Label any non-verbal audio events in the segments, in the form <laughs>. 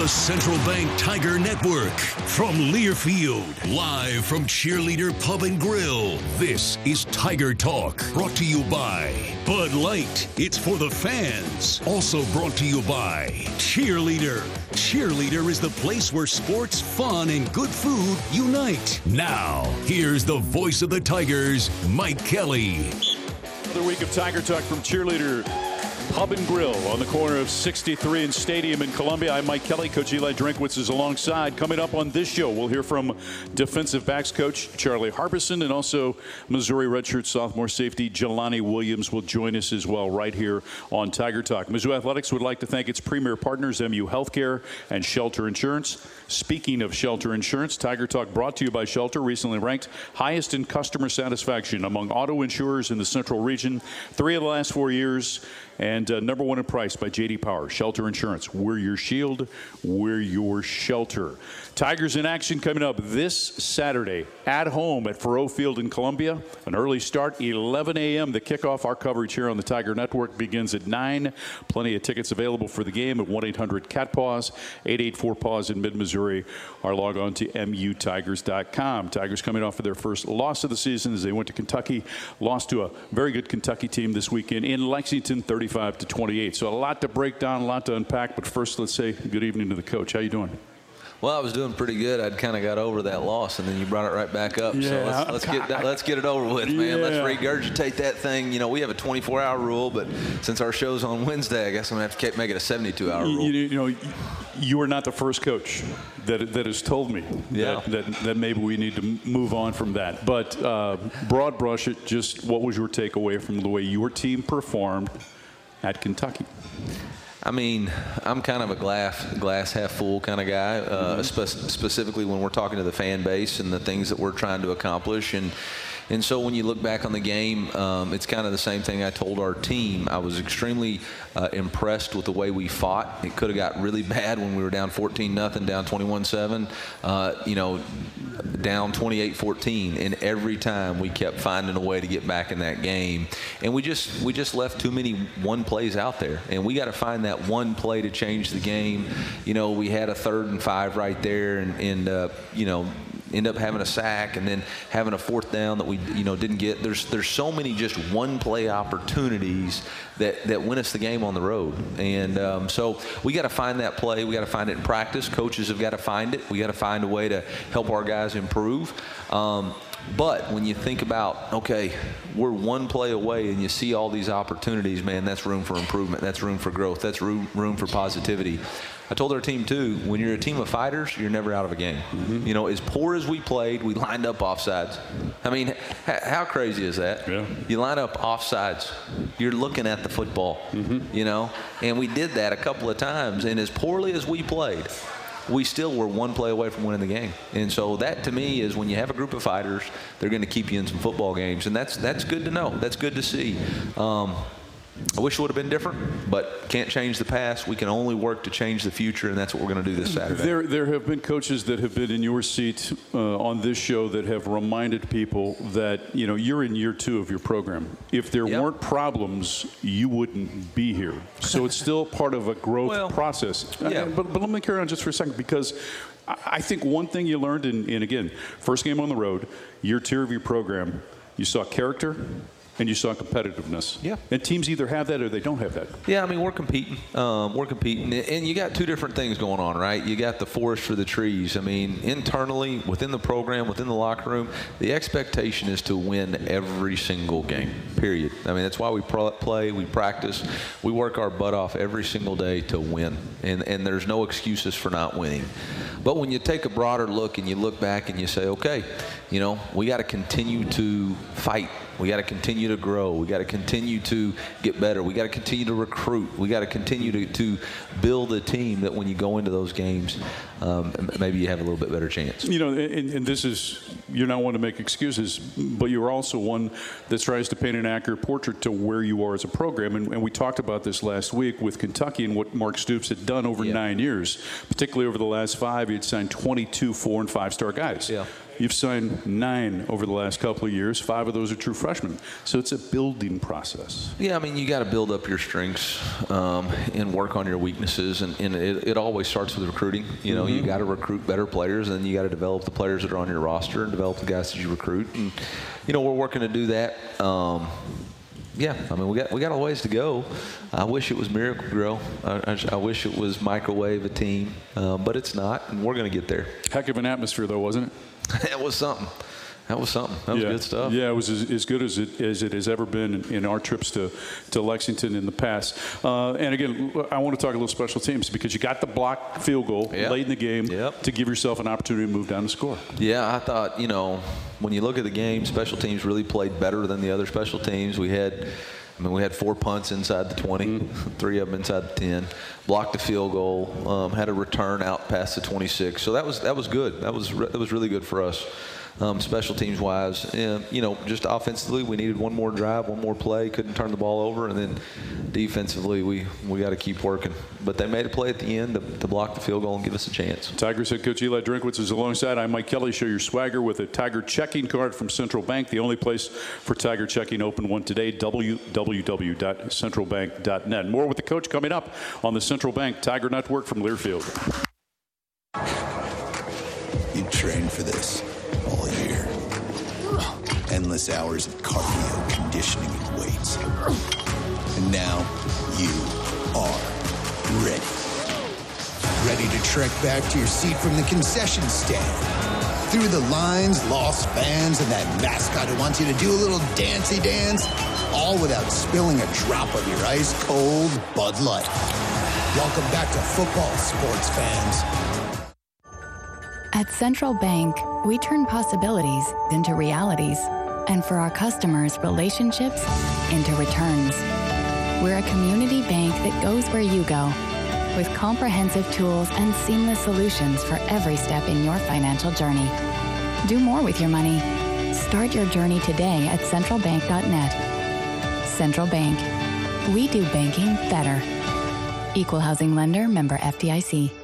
The Central Bank Tiger Network from Learfield, live from Cheerleader Pub and Grill. This is Tiger Talk, brought to you by Bud Light. It's for the fans. Also brought to you by Cheerleader. Cheerleader is the place where sports, fun, and good food unite. Now, here's the voice of the Tigers, Mike Kelly. Another week of Tiger Talk from Cheerleader Pub and Grill on the corner of 63 and Stadium in Columbia. I'm Mike Kelly. Coach Eli Drinkwitz is alongside. Coming up on this show, we'll hear from defensive backs coach Charlie Harbison and also Missouri redshirt sophomore safety Jelani Williams will join us as well right here on Tiger Talk. Mizzou Athletics would like to thank its premier partners, MU Healthcare and Shelter Insurance. Speaking of Shelter Insurance, Tiger Talk brought to you by Shelter, recently ranked highest in customer satisfaction among auto insurers in the central region. Three of the last four years and uh, number one in price by JD Power. Shelter Insurance. We're your shield. We're your shelter. Tigers in action coming up this Saturday at home at Faurot Field in Columbia. An early start, 11 a.m. The kickoff. Our coverage here on the Tiger Network begins at 9. Plenty of tickets available for the game at 1 800 Cat Paws, 884 Paws in mid Missouri, or log on to mutigers.com. Tigers coming off of their first loss of the season as they went to Kentucky, lost to a very good Kentucky team this weekend in Lexington, 35 to 28. So a lot to break down, a lot to unpack. But first, let's say good evening to the coach. How you doing? Well, I was doing pretty good. I'd kind of got over that loss, and then you brought it right back up. Yeah, so let's, let's get that, let's get it over with, man. Yeah. Let's regurgitate that thing. You know, we have a 24-hour rule, but since our show's on Wednesday, I guess I'm gonna have to keep- make it a 72-hour You, rule. you know, you are not the first coach that, that has told me Yeah. that, that, that maybe we need to move on from that. But uh, broad brush it, just what was your takeaway from the way your team performed at Kentucky? I mean, I'm kind of a glass glass half full kind of guy, uh, spe- specifically when we're talking to the fan base and the things that we're trying to accomplish. And and so when you look back on the game, um, it's kind of the same thing I told our team. I was extremely uh, impressed with the way we fought. It could have got really <laughs> bad when we were down 14 nothing, down 21 seven. Uh, you know, down 28-14 and every time we kept finding a way to get back in that game and we just we just left too many one plays out there and we got to find that one play to change the game you know we had a third and five right there and, and uh, you know end up having a sack and then having a fourth down that we you know didn't get there's there's so many just one play opportunities that that win us the game on the road and um, so we got to find that play we got to find it in practice coaches have got to find it we got to find a way to help our guys improve um, but when you think about, okay, we're one play away and you see all these opportunities, man, that's room for improvement. That's room for growth. That's room, room for positivity. I told our team, too, when you're a team of fighters, you're never out of a game. You know, as poor as we played, we lined up offsides. I mean, h- how crazy is that? Yeah. You line up offsides. You're looking at the football, you know? And we did that a couple of times. And as poorly as we played, we still were one play away from winning the game. And so that to me is when you have a group of fighters, they're going to keep you in some football games, and that's that's good to know. That's good to see. Um, I wish it would have been different, but can't change the past. We can only work to change the future, and that's what we're going to do this Saturday. There, there have been coaches that have been in your seat uh, on this show that have reminded people that you know you're in year two of your program. If there Yep. weren't problems, you wouldn't be here. So it's still part of a growth Well, process. yeah. Uh, But, but let me carry on just for a second because I, I think one thing you learned, in, in again, first game on the road, year two of your program, you saw character. And you saw competitiveness. Yeah. And teams either have that or they don't have that. Yeah, I mean we're competing. Um, we're competing, and you got two different things going on, right? You got the forest for the trees. I mean, internally within the program, within the locker room, the expectation is to win every single game. Period. I mean that's why we pro- play, we practice, we work our butt off every single day to win, and and there's no excuses for not winning. But when you take a broader look and you look back and you say, okay, you know, we got to continue to fight. We got to continue to grow. We got to continue to get better. We got to continue to recruit. We got to continue to, to build a team that when you go into those games, um, maybe you have a little bit better chance. You know, and, and this is, you're not one to make excuses, but you're also one that tries to paint an accurate portrait to where you are as a program. And, and we talked about this last week with Kentucky and what Mark Stoops had done over Yeah. nine years, particularly over the last five. He had signed 22 four and five star guys. Yeah. You've signed nine over the last couple of years. Five of those are true freshmen. So it's a building process. Yeah, I mean, you got to build up your strengths um, and work on your weaknesses, and, and it, it always starts with recruiting. You know, you got to recruit better players, and then you got to develop the players that are on your roster and develop the guys that you recruit. And you know, we're working to do that. Um, yeah, I mean, we got we got a ways to go. I wish it was Miracle-Gro. I, I, I wish it was microwave a team, uh, but it's not, and we're going to get there. Heck of an atmosphere, though, wasn't it? <laughs> that was something. That was something. That was yeah. good stuff. Yeah, it was as, as good as it, as it has ever been in, in our trips to, to Lexington in the past. Uh, and again, I want to talk a little special teams because you got the block field goal Yep. late in the game Yep. to give yourself an opportunity to move down the score. Yeah, I thought, you know, when you look at the game, special teams really played better than the other special teams. We had, I mean, we had four punts inside the 20, <laughs> three of them inside the 10, blocked a field goal, um, had a return out past the 26. So that was that was good. That was re- that was really good for us. Um, special teams wise, and, you know, just offensively, we needed one more drive, one more play. Couldn't turn the ball over, and then defensively, we we got to keep working. But they made a play at the end to, to block the field goal and give us a chance. Tigers head coach Eli Drinkwitz is alongside. I'm Mike Kelly. Show your swagger with a Tiger checking card from Central Bank. The only place for Tiger checking open one today. www.centralbank.net. More with the coach coming up on the Central Bank Tiger Network from Learfield. You trained for this all year. Endless hours of cardio, conditioning, and weights. And now you are ready. Ready to trek back to your seat from the concession stand. Through the lines, lost fans, and that mascot who wants you to do a little dancey dance. All without spilling a drop of your ice cold Bud Light. Welcome back to football, sports fans. At Central Bank, we turn possibilities into realities. And for our customers, relationships into returns. We're a community bank that goes where you go with comprehensive tools and seamless solutions for every step in your financial journey. Do more with your money. Start your journey today at centralbank.net. Central Bank. We do banking better. Equal housing lender member FDIC.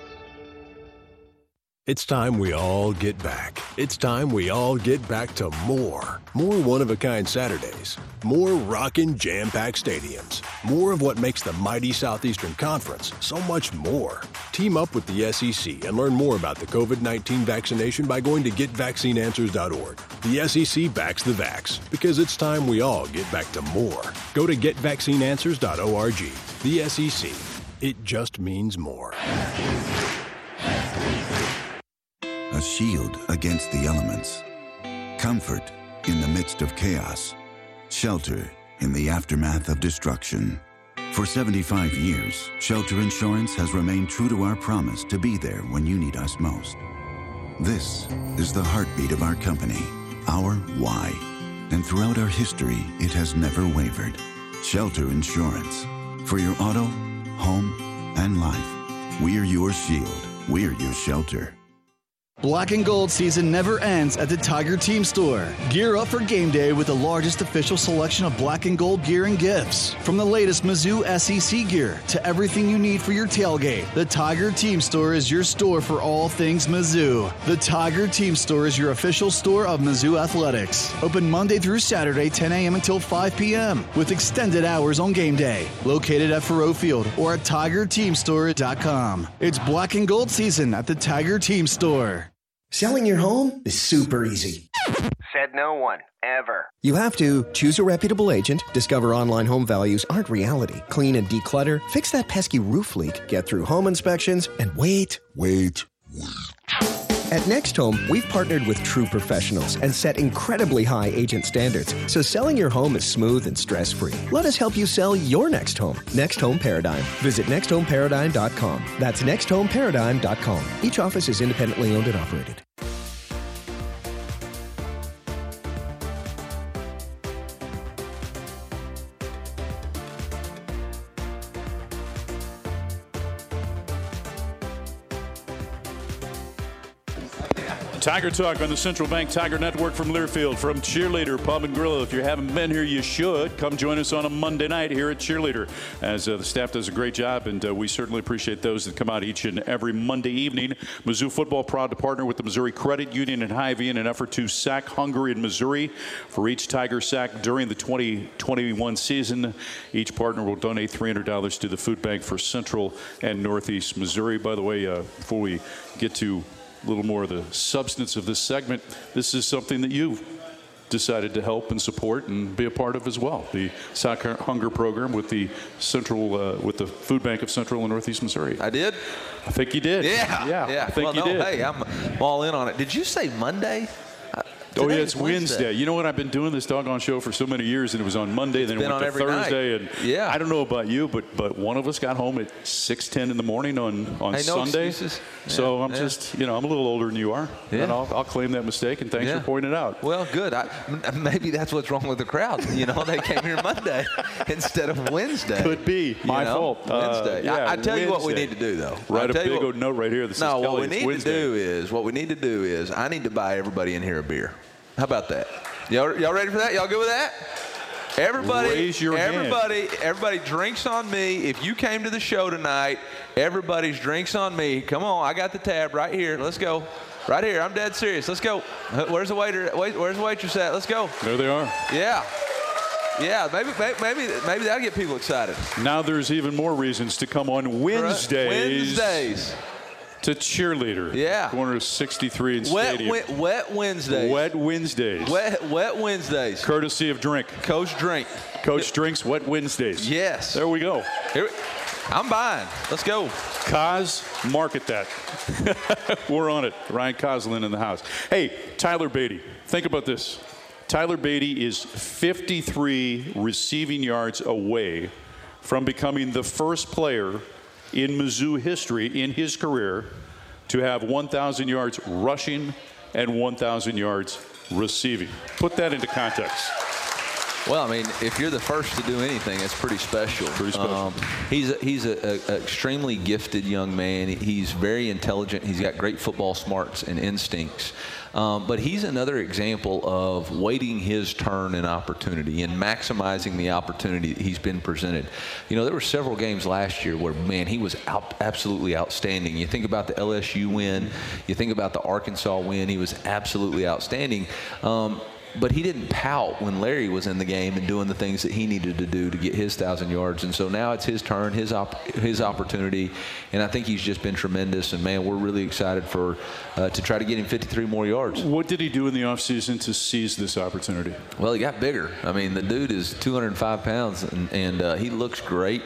It's time we all get back. It's time we all get back to more. More one of a kind Saturdays. More rockin' jam packed stadiums. More of what makes the mighty Southeastern Conference so much more. Team up with the SEC and learn more about the COVID 19 vaccination by going to getvaccineanswers.org. The SEC backs the vax because it's time we all get back to more. Go to getvaccineanswers.org. The SEC. It just means more. A shield against the elements. Comfort in the midst of chaos. Shelter in the aftermath of destruction. For 75 years, Shelter Insurance has remained true to our promise to be there when you need us most. This is the heartbeat of our company, our why. And throughout our history, it has never wavered. Shelter Insurance. For your auto, home, and life, we're your shield. we're your shelter. Black and gold season never ends at the Tiger Team Store. Gear up for game day with the largest official selection of black and gold gear and gifts. From the latest Mizzou SEC gear to everything you need for your tailgate, the Tiger Team Store is your store for all things Mizzou. The Tiger Team Store is your official store of Mizzou Athletics. Open Monday through Saturday, 10 a.m. until 5 p.m. with extended hours on game day. Located at Faurot Field or at TigerTeamStore.com. It's black and gold season at the Tiger Team Store. Selling your home is super easy. Said no one, ever. You have to choose a reputable agent, discover online home values aren't reality, clean and declutter, fix that pesky roof leak, get through home inspections, and wait, wait, wait. At Next Home, we've partnered with true professionals and set incredibly high agent standards, so selling your home is smooth and stress free. Let us help you sell your next home. Next Home Paradigm. Visit nexthomeparadigm.com. That's nexthomeparadigm.com. Each office is independently owned and operated. Tiger Talk on the Central Bank Tiger Network from Learfield, from Cheerleader Pub and Grill. If you haven't been here, you should. Come join us on a Monday night here at Cheerleader, as uh, the staff does a great job, and uh, we certainly appreciate those that come out each and every Monday evening. Mizzou football proud to partner with the Missouri Credit Union and Hy-Vee in an effort to sack hunger in Missouri. For each Tiger sack during the 2021 season, each partner will donate $300 to the food bank for Central and Northeast Missouri. By the way, uh, before we get to a little more of the substance of this segment, this is something that you've decided to help and support and be a part of as well. The Sack Hunger Program with the Central, uh, with the Food Bank of Central and Northeast Missouri. I did. I think you did. Yeah, yeah. yeah. I think well, you no, did. Hey, I'm all in on it. Did you say Monday? Uh, Oh yeah, it's Wednesday. You know what? I've been doing this doggone show for so many years, and it was on Monday, then it went on to every night. Thursday, and Yeah. I don't know about you, but but one of us got home at six ten in the morning on on Hey, no Sunday. excuses. So I'm yeah. just you know I'm a little older than you are, Yeah. and I'll, I'll claim that mistake. And thanks Yeah. for pointing it out. Well, good. I, m- maybe that's what's wrong with the crowd. You know, they came here Monday <laughs> instead of Wednesday. Could be You my know, fault. Uh, Wednesday. yeah, I, I tell you what we need to do, though. Write a you big what- old note right here that says No, what we need Wednesday. to do is what we need to do is I need to buy everybody in here a beer. How about that? Y'all, y'all ready for that? Y'all good with that? Everybody, your hand. everybody, everybody drinks on me. If you came to the show tonight, everybody's drinks on me. Come on, I got the tab right here. Let's go. Right here. I'm dead serious. Let's go. Where's the waiter? Wait, where's the waitress at? Let's go. There they are. Yeah. Yeah, maybe, maybe, maybe that'll get people excited. Now there's even more reasons to come on Wednesdays. Wednesdays. To cheerleader. Yeah. Corner of 63 and Wet, Stadium. wet, wet Wednesdays. Wet Wednesdays. Wet, wet Wednesdays. Courtesy of Drink. Coach Drink. Coach Drinks Wet Wednesdays. Yes. There we go. Here, I'm buying. Let's go. Kaz, market that. <laughs> We're on it. Ryan Coslin in the house. Hey, Tyler Badie. Think about this. Tyler Badie is 53 receiving yards away from becoming the first player in Mizzou history in his career to have 1,000 yards rushing and 1,000 yards receiving. Put that into context. Well, I mean, if you're the first to do anything, it's pretty special. Pretty special. Um, he's a, he's a, a, a extremely gifted young man. He's very intelligent. He's got great football smarts and instincts. Um, but he's another example of waiting his turn and opportunity and maximizing the opportunity that he's been presented. You know, there were several games last year where, man, he was out, absolutely outstanding. You think about the LSU win, you think about the Arkansas win, he was absolutely outstanding. Um, but he didn't pout when Larry was in the game and doing the things that he needed to do to get his thousand yards. And so now it's his turn, his op- his opportunity, and I think he's just been tremendous. And man, we're really excited for uh, to try to get him 53 more yards. What did he do in the offseason to seize this opportunity? Well, he got bigger. I mean, the dude is 205 pounds, and, and uh, he looks great.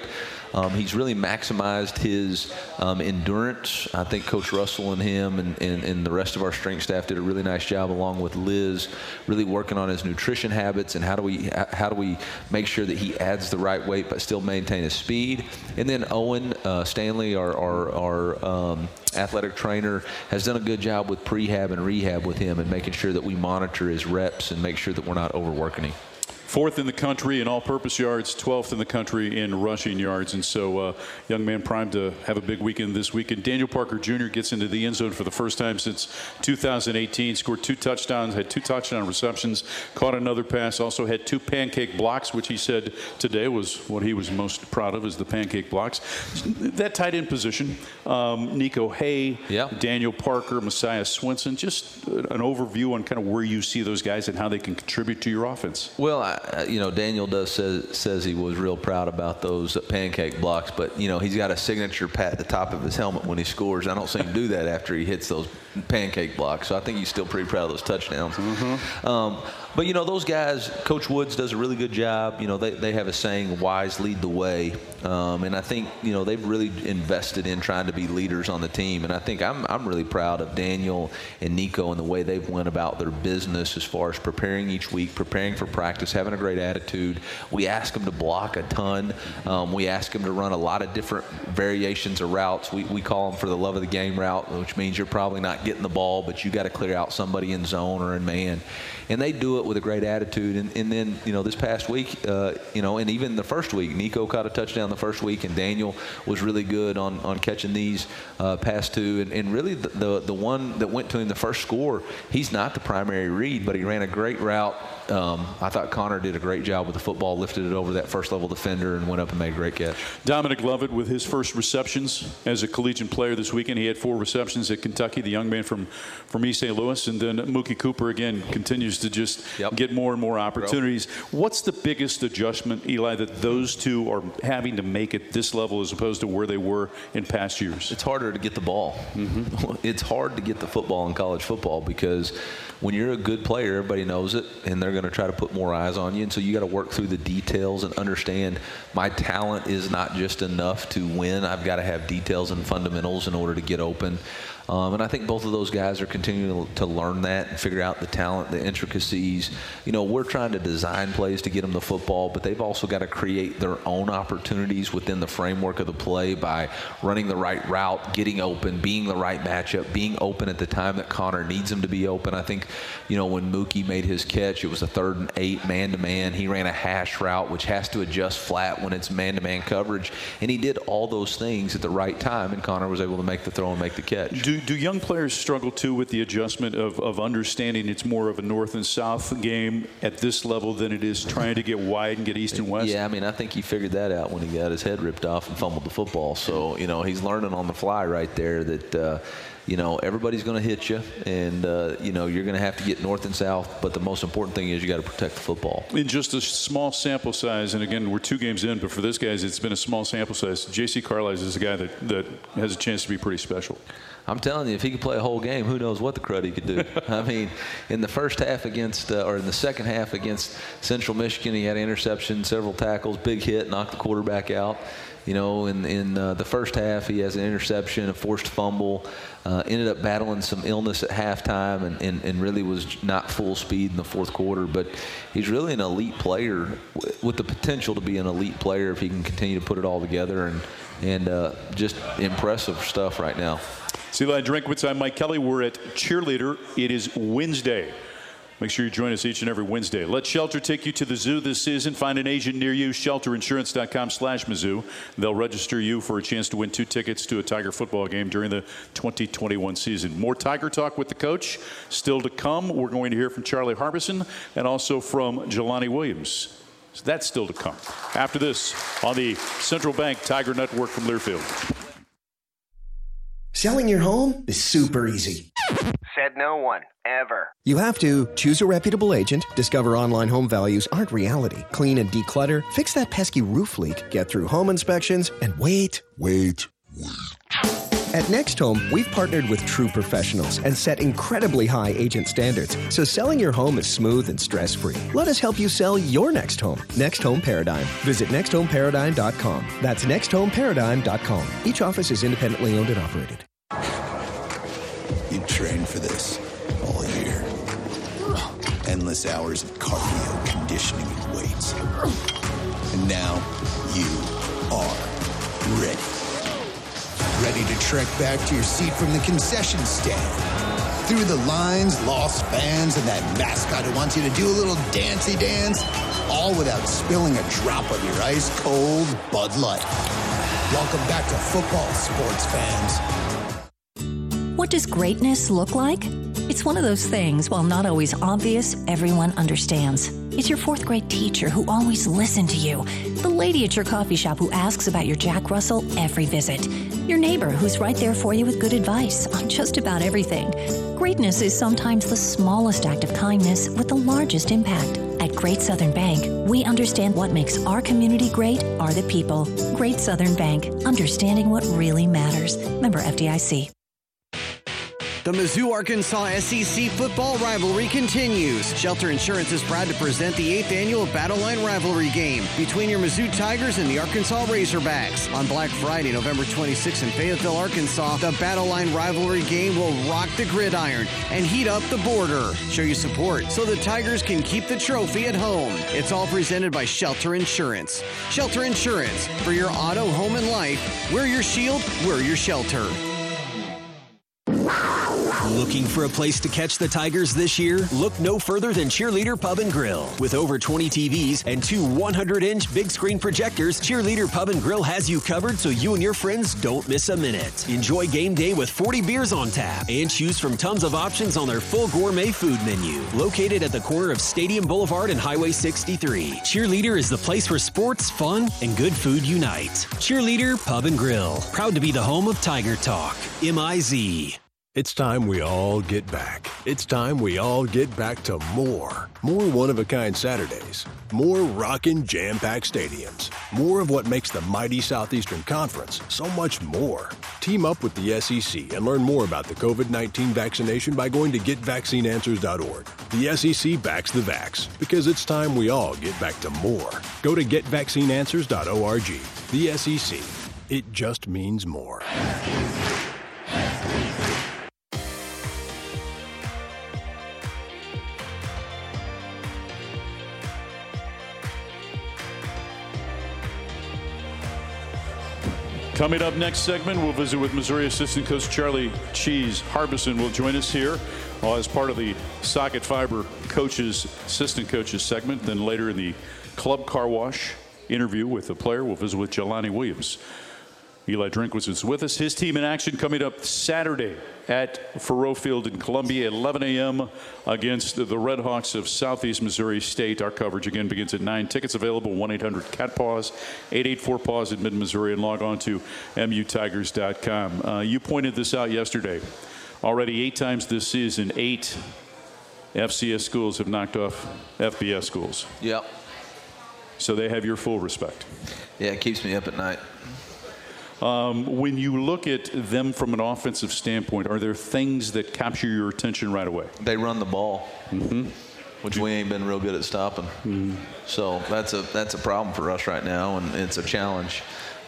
Um, he's really maximized his um, endurance. I think Coach Russell and him and, and, and the rest of our strength staff did a really nice job, along with Liz, really working on his nutrition habits and how do we how do we make sure that he adds the right weight but still maintain his speed. And then Owen uh, Stanley, our our, our um, athletic trainer, has done a good job with prehab and rehab with him and making sure that we monitor his reps and make sure that we're not overworking him. Fourth in the country in all-purpose yards, 12th in the country in rushing yards, and so uh, young man primed to have a big weekend this weekend. Daniel Parker Jr. gets into the end zone for the first time since 2018. Scored two touchdowns, had two touchdown receptions, caught another pass, also had two pancake blocks, which he said today was what he was most proud of, is the pancake blocks. That tight end position, um, Niko Hea, yeah. Daniel Parker, Messiah Swinson, just an overview on kind of where you see those guys and how they can contribute to your offense. Well, I, you know, Daniel does says says he was real proud about those pancake blocks, but you know he's got a signature pat at the top of his helmet when he scores. I don't see him do that after he hits those pancake blocks. So I think he's still pretty proud of those touchdowns. Mm-hmm. Um, but you know those guys, Coach Woods does a really good job. You know they, they have a saying, "Wise lead the way," um, and I think you know they've really invested in trying to be leaders on the team. And I think I'm I'm really proud of Daniel and Niko and the way they've went about their business as far as preparing each week, preparing for practice, having a great attitude. We ask them to block a ton. Um, we ask them to run a lot of different variations of routes. We we call them for the love of the game route, which means you're probably not getting the ball, but you got to clear out somebody in zone or in man. And they do it with a great attitude. And, and then, you know, this past week, uh, you know, and even the first week, Niko caught a touchdown the first week, and Daniel was really good on, on catching these uh, past two. And, and really, the, the, the one that went to him the first score, he's not the primary read, but he ran a great route. Um, I thought Connor did a great job with the football, lifted it over that first level defender, and went up and made a great catch. Dominic Lovett with his first receptions as a collegiate player this weekend. He had four receptions at Kentucky, the young man from, from East St. Louis. And then Mookie Cooper, again, continues to just yep. get more and more opportunities. What's the biggest adjustment, Eli, that those two are having to make at this level as opposed to where they were in past years? It's harder to get the ball. Mm-hmm. <laughs> It's hard to get the football in college football because when you're a good player, everybody knows it, and they're going to try to put more eyes on you. And so you got to work through the details and understand my talent is not just enough to win. I've got to have details and fundamentals in order to get open. Um, and I think both of those guys are continuing to learn that and figure out the talent, the intricacies. You know, we're trying to design plays to get them the football, but they've also got to create their own opportunities within the framework of the play by running the right route, getting open, being the right matchup, being open at the time that Connor needs them to be open. I think, you know, when Mookie made his catch, it was a third and eight man to man. He ran a hash route, which has to adjust flat when it's man to man coverage. And he did all those things at the right time, and Connor was able to make the throw and make the catch. Do, do young players struggle too with the adjustment of, of understanding it's more of a north and south game at this level than it is trying to get wide and get east and west? Yeah, I mean, I think he figured that out when he got his head ripped off and fumbled the football. So, you know, he's learning on the fly right there that. Uh, you know, everybody's going to hit you, and uh, you know you're going to have to get north and south. But the most important thing is you got to protect the football. In just a small sample size, and again, we're two games in, but for this guys, it's been a small sample size. J.C. Carlies is a guy that that has a chance to be pretty special. I'm telling you, if he could play a whole game, who knows what the crud he could do. <laughs> I mean, in the first half against, uh, or in the second half against Central Michigan, he had an interception, several tackles, big hit, knocked the quarterback out. You know, in in uh, the first half, he has an interception, a forced fumble. Uh, ended up battling some illness at halftime, and, and, and really was not full speed in the fourth quarter. But he's really an elite player with the potential to be an elite player if he can continue to put it all together and and uh, just impressive stuff right now. See, Eli Drinkwitz, I'm uh, Mike Kelly. We're at Cheerleader. It is Wednesday. Make sure you join us each and every Wednesday. Let Shelter take you to the zoo this season. Find an agent near you, shelterinsurance.com slash Mizzou. They'll register you for a chance to win two tickets to a Tiger football game during the 2021 season. More Tiger talk with the coach still to come. We're going to hear from Charlie Harbison and also from Jelani Williams. So that's still to come. After this, on the Central Bank Tiger Network from Learfield. Selling your home is super easy. Said no one, ever. You have to choose a reputable agent, discover online home values aren't reality, clean and declutter, fix that pesky roof leak, get through home inspections, and wait, wait, wait. At Next Home, we've partnered with true professionals and set incredibly high agent standards, so selling your home is smooth and stress free. Let us help you sell your next home. Next Home Paradigm. Visit nexthomeparadigm.com. That's nexthomeparadigm.com. Each office is independently owned and operated. You trained for this all year. Endless hours of cardio, conditioning, and weights. And now you are ready. Ready to trek back to your seat from the concession stand through the lines, lost fans, and that mascot who wants you to do a little dancey dance, all without spilling a drop of your ice cold Bud Light. Welcome back to football, sports fans. What does greatness look like? It's one of those things, while not always obvious, everyone understands. It's your fourth grade teacher who always listened to you, the lady at your coffee shop who asks about your Jack Russell every visit, your neighbor who's right there for you with good advice on just about everything. Greatness is sometimes the smallest act of kindness with the largest impact. At Great Southern Bank, we understand what makes our community great are the people. Great Southern Bank, understanding what really matters. Member FDIC. The Mizzou Arkansas SEC football rivalry continues. Shelter Insurance is proud to present the 8th annual Battle Line rivalry game between your Mizzou Tigers and the Arkansas Razorbacks. On Black Friday, November 26th in Fayetteville, Arkansas, the Battle Line rivalry game will rock the gridiron and heat up the border. Show your support so the Tigers can keep the trophy at home. It's all presented by Shelter Insurance. Shelter Insurance for your auto, home, and life. We're your shield, we're your shelter. Looking for a place to catch the Tigers this year? Look no further than Cheerleader Pub and Grill. With over 20 TVs and two 100 inch big screen projectors, Cheerleader Pub and Grill has you covered so you and your friends don't miss a minute. Enjoy game day with 40 beers on tap and choose from tons of options on their full gourmet food menu. Located at the corner of Stadium Boulevard and Highway 63, Cheerleader is the place where sports, fun, and good food unite. Cheerleader Pub and Grill, proud to be the home of Tiger Talk. MIZ. It's time we all get back. It's time we all get back to more. More one of a kind Saturdays. More rockin' jam packed stadiums. More of what makes the mighty Southeastern Conference so much more. Team up with the SEC and learn more about the COVID 19 vaccination by going to getvaccineanswers.org. The SEC backs the vax because it's time we all get back to more. Go to getvaccineanswers.org. The SEC. It just means more. Coming up next segment, we'll visit with Missouri assistant coach Charlie Cheese Harbison will join us here uh, as part of the Socket Fiber coaches, assistant coaches segment. Then later in the club car wash interview with the player, we'll visit with Jelani Williams. Eli Drinkwitz is with us. His team in action coming up Saturday at Faurot Field in Columbia, 11 a.m. against the Red Hawks of Southeast Missouri State. Our coverage again begins at 9. Tickets available 1 800 CAT PAWS, 884 PAWS in mid Missouri, and log on to mutigers.com. Uh, you pointed this out yesterday. Already eight times this season, eight FCS schools have knocked off FBS schools. Yep. So they have your full respect. Yeah, it keeps me up at night. Um, when you look at them from an offensive standpoint, are there things that capture your attention right away? They run the ball, mm-hmm. which we ain't been real good at stopping. Mm-hmm. So that's a that's a problem for us right now, and it's a challenge.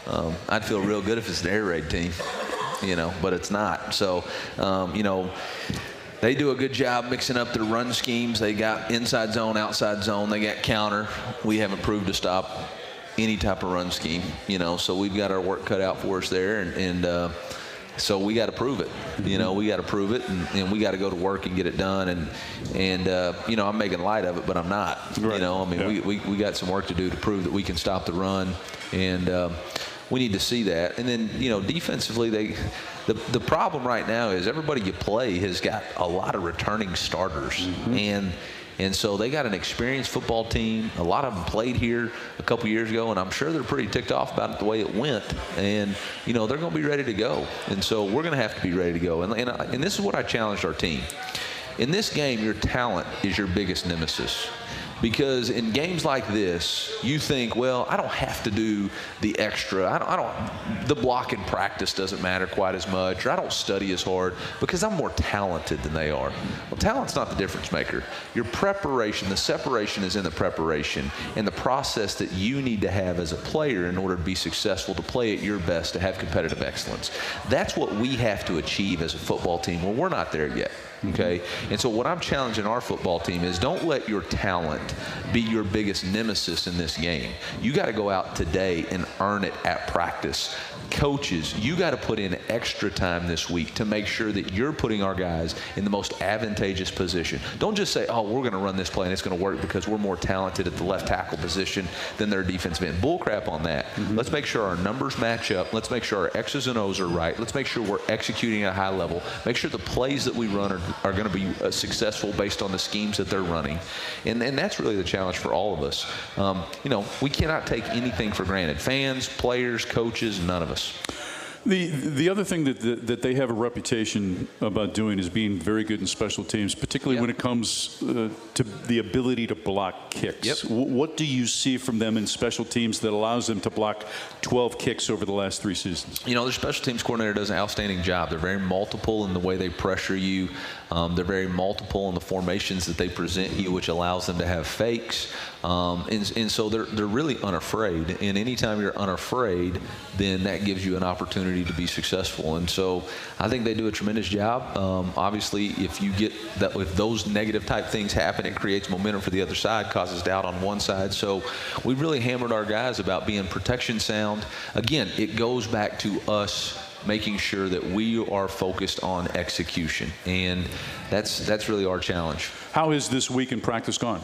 Um, I'd feel real good if it's an air raid team, you know, but it's not. So, um, you know. They do a good job mixing up their run schemes. They got inside zone, outside zone. They got counter. We haven't proved to stop any type of run scheme, you know. So we've got our work cut out for us there, and, and uh, so we got to prove it. You know, we got to prove it, and, and we got to go to work and get it done. And and uh, you know, I'm making light of it, but I'm not. Right. You know, I mean, Yeah. we, we we got some work to do to prove that we can stop the run, and. Um, we need to see that, and then you know, defensively, they the the problem right now is everybody you play has got a lot of returning starters, and and so they got an experienced football team. A lot of them played here a couple years ago, and I'm sure they're pretty ticked off about the way it went. And you know they're going to be ready to go, and so we're going to have to be ready to go. And and, uh, and this is what I challenged our team. In this game, your talent is your biggest nemesis. Because in games like this, you think, well, I don't have to do the extra. I don't, I don't the block in practice doesn't matter quite as much, or I don't study as hard because I'm more talented than they are. Well, talent's not the difference maker. Your preparation, the separation is in the preparation and the process that you need to have as a player in order to be successful, to play at your best, to have competitive excellence. That's what we have to achieve as a football team. Well, we're not there yet. Okay, and so what I'm challenging our football team is don't let your talent be your biggest nemesis in this game. You got to go out today and earn it at practice coaches, you got to put in extra time this week to make sure that you're putting our guys in the most advantageous position. Don't just say, oh, we're going to run this play and it's going to work because we're more talented at the left tackle position than their defensive end. Bullcrap on that. Mm-hmm. Let's make sure our numbers match up. Let's make sure our X's and O's are right. Let's make sure we're executing at a high level. Make sure the plays that we run are, are going to be uh, successful based on the schemes that they're running. And, and that's really the challenge for all of us. Um, you know, we cannot take anything for granted. Fans, players, coaches, none of us. The the other thing that, that, that they have a reputation about doing is being very good in special teams, particularly yep. when it comes uh, to the ability to block kicks. Yep. W- what do you see from them in special teams that allows them to block 12 kicks over the last three seasons? You know, their special teams coordinator does an outstanding job. They're very multiple in the way they pressure you. Um, they're very multiple in the formations that they present you, which allows them to have fakes. Um, and, and so they're, they're really unafraid. And anytime you're unafraid, then that gives you an opportunity to be successful. And so I think they do a tremendous job. Um, obviously, if you get that, if those negative type things happen, it creates momentum for the other side, causes doubt on one side. So we really hammered our guys about being protection sound. Again, it goes back to us making sure that we are focused on execution, and that's that's really our challenge. How has this week in practice gone?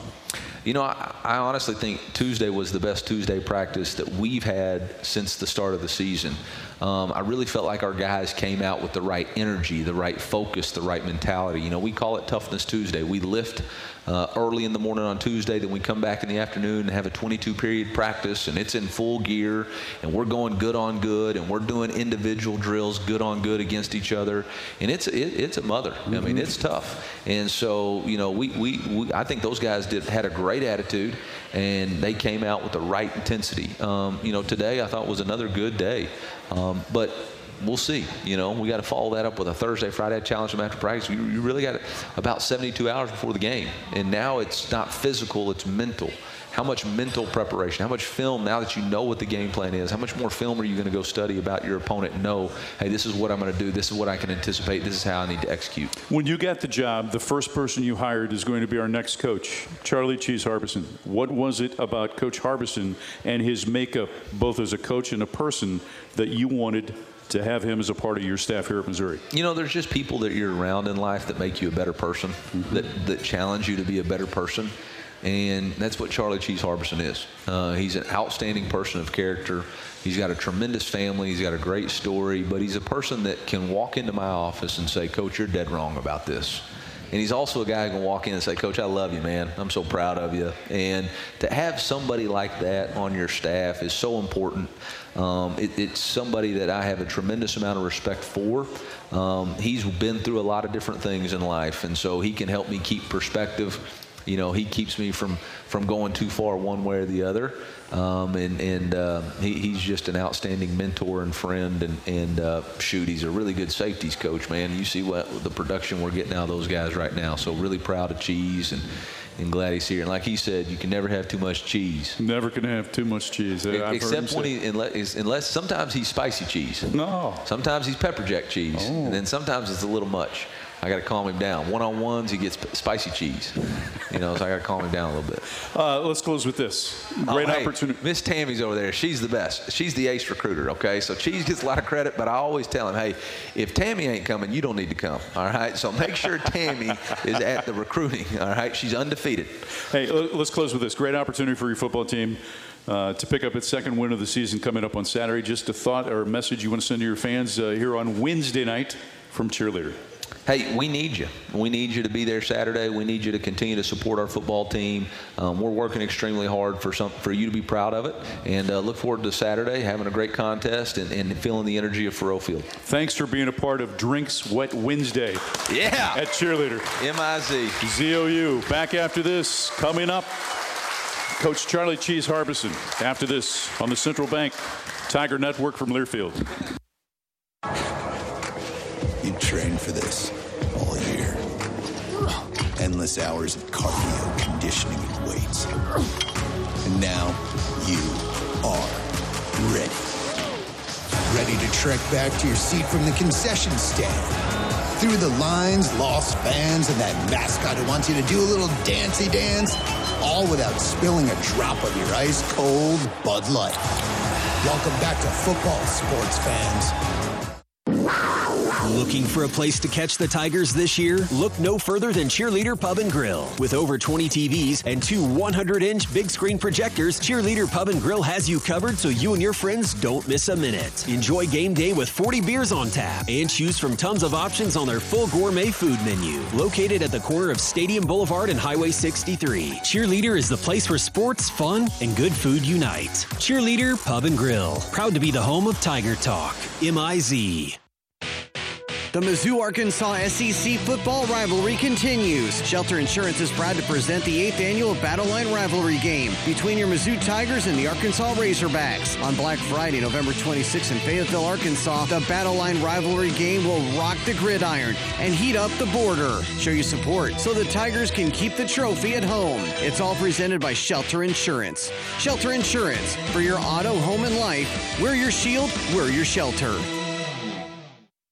You know, I, I, honestly think Tuesday was the best Tuesday practice that we've had since the start of the season. Um, I really felt like our guys came out with the right energy, the right focus, the right mentality. You know, we call it Toughness Tuesday. We lift uh, early in the morning on Tuesday. Then we come back in the afternoon and have a 22 period practice, and it's in full gear, and we're going good on good, and we're doing individual drills good on good against each other, and it's it, it's a mother. Mm-hmm. I mean, mm-hmm. it's tough, and so you know, we, we, we I think those guys did had a great attitude, and they came out with the right intensity. Um, you know, today I thought was another good day, um, but we'll see. You know, we got to follow that up with a Thursday, Friday challenge them after practice. You, you really got about 72 hours before the game, and now it's not physical; it's mental. How much mental preparation? How much film? Now that you know what the game plan is, how much more film are you going to go study about your opponent? Know, hey, this is what I'm going to do. This is what I can anticipate. This is how I need to execute. When you get the job, the first person you hired is going to be our next coach, Charlie Cheese Harbison. What was it about Coach Harbison and his makeup, both as a coach and a person, that you wanted to have him as a part of your staff here at Missouri? You know, there's just people that you're around in life that make you a better person, mm-hmm. that, that challenge you to be a better person. And that's what Charlie Cheese Harbison is. Uh, he's an outstanding person of character. He's got a tremendous family. He's got a great story, but he's a person that can walk into my office and say, Coach, you're dead wrong about this. And he's also a guy who can walk in and say, Coach, I love you, man. I'm so proud of you. And to have somebody like that on your staff is so important. Um, it, it's somebody that I have a tremendous amount of respect for. Um, he's been through a lot of different things in life, and so he can help me keep perspective. You know, he keeps me from from going too far one way or the other. Um, and and uh, he, he's just an outstanding mentor and friend. And, and uh, shoot, he's a really good safeties coach, man. You see what the production we're getting out of those guys right now. So really proud of Cheese and and glad he's here. And like he said, you can never have too much cheese. Never can have too much cheese. I've Except when he, unless, unless sometimes he's spicy cheese. No. Sometimes he's pepper jack cheese, oh. and then sometimes it's a little much. I got to calm him down. One on ones, he gets spicy cheese. You know, so I got to calm him down a little bit. Uh, let's close with this. Great oh, hey, opportunity. Miss Tammy's over there. She's the best. She's the ace recruiter. Okay, so Cheese gets a lot of credit, but I always tell him, hey, if Tammy ain't coming, you don't need to come. All right. So make sure Tammy is at the recruiting. All right. She's undefeated. Hey, let's close with this. Great opportunity for your football team. Uh, to pick up its second win of the season coming up on Saturday. Just a thought or a message you want to send to your fans uh, here on Wednesday night from Cheerleader hey, we need you. We need you to be there Saturday. We need you to continue to support our football team. Um, we're working extremely hard for some for you to be proud of it, and uh, look forward to Saturday having a great contest and, and feeling the energy of Faurot Field. Thanks for being a part of Drinks Wet Wednesday. Yeah, at Cheerleader. M I Z Z O U. Back after this, coming up. Coach Charlie Cheese Harbison after this on the Central Bank Tiger Network from Learfield. You trained for this hours of cardio, conditioning, and weights. And now you are ready. Ready to trek back to your seat from the concession stand through the lines, lost fans, and that mascot who wants you to do a little dancey dance, all without spilling a drop of your ice cold Bud Light. Welcome back to football, sports fans. Looking for a place to catch the Tigers this year? Look no further than Cheerleader Pub and Grill. With over 20 TVs and two 100 inch big screen projectors, Cheerleader Pub and Grill has you covered so you and your friends don't miss a minute. Enjoy game day with 40 beers on tap and choose from tons of options on their full gourmet food menu. Located at the corner of Stadium Boulevard and Highway 63, Cheerleader is the place where sports, fun, and good food unite. Cheerleader Pub and Grill, proud to be the home of Tiger Talk. MIZ. The Mizzou Arkansas SEC football rivalry continues. Shelter Insurance is proud to present the 8th annual Battle Line rivalry game between your Mizzou Tigers and the Arkansas Razorbacks. On Black Friday, November 26th in Fayetteville, Arkansas, the Battle Line rivalry game will rock the gridiron and heat up the border. Show your support so the Tigers can keep the trophy at home. It's all presented by Shelter Insurance. Shelter Insurance for your auto, home, and life. We're your shield, we're your shelter.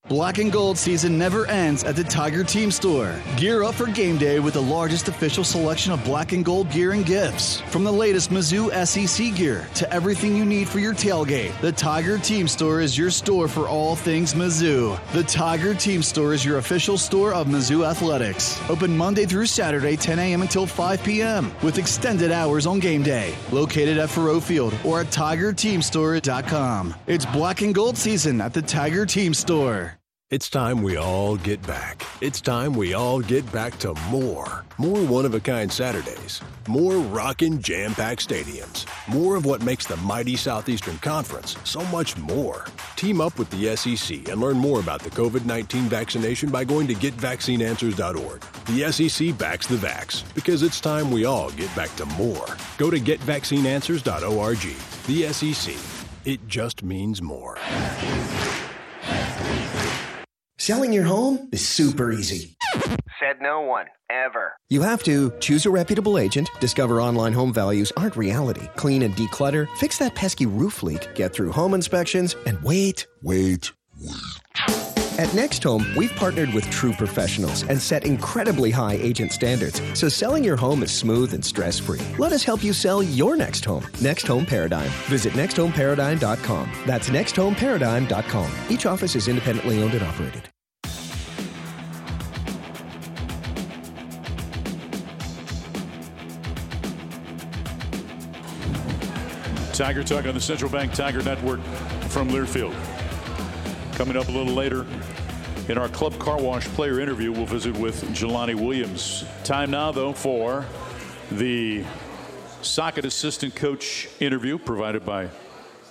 Black and gold season never ends at the Tiger Team Store. Gear up for game day with the largest official selection of black and gold gear and gifts. From the latest Mizzou SEC gear to everything you need for your tailgate, the Tiger Team Store is your store for all things Mizzou. The Tiger Team Store is your official store of Mizzou Athletics. Open Monday through Saturday, 10 a.m. until 5 p.m. with extended hours on game day. Located at Faurot Field or at TigerTeamStore.com. It's black and gold season at the Tiger Team Store. It's time we all get back. It's time we all get back to more. More one of a kind Saturdays. More rockin' jam packed stadiums. More of what makes the mighty Southeastern Conference so much more. Team up with the SEC and learn more about the COVID 19 vaccination by going to getvaccineanswers.org. The SEC backs the vax because it's time we all get back to more. Go to getvaccineanswers.org. The SEC. It just means more. Selling your home is super easy. Said no one, ever. You have to choose a reputable agent, discover online home values aren't reality, clean and declutter, fix that pesky roof leak, get through home inspections, and wait, wait, wait. At Next Home, we've partnered with true professionals and set incredibly high agent standards, so selling your home is smooth and stress free. Let us help you sell your next home. Next Home Paradigm. Visit nexthomeparadigm.com. That's nexthomeparadigm.com. Each office is independently owned and operated. Tiger Talk on the Central Bank Tiger Network from Learfield. Coming up a little later in our Club Car Wash player interview, we'll visit with Jelani Williams. Time now, though, for the Socket Assistant Coach interview provided by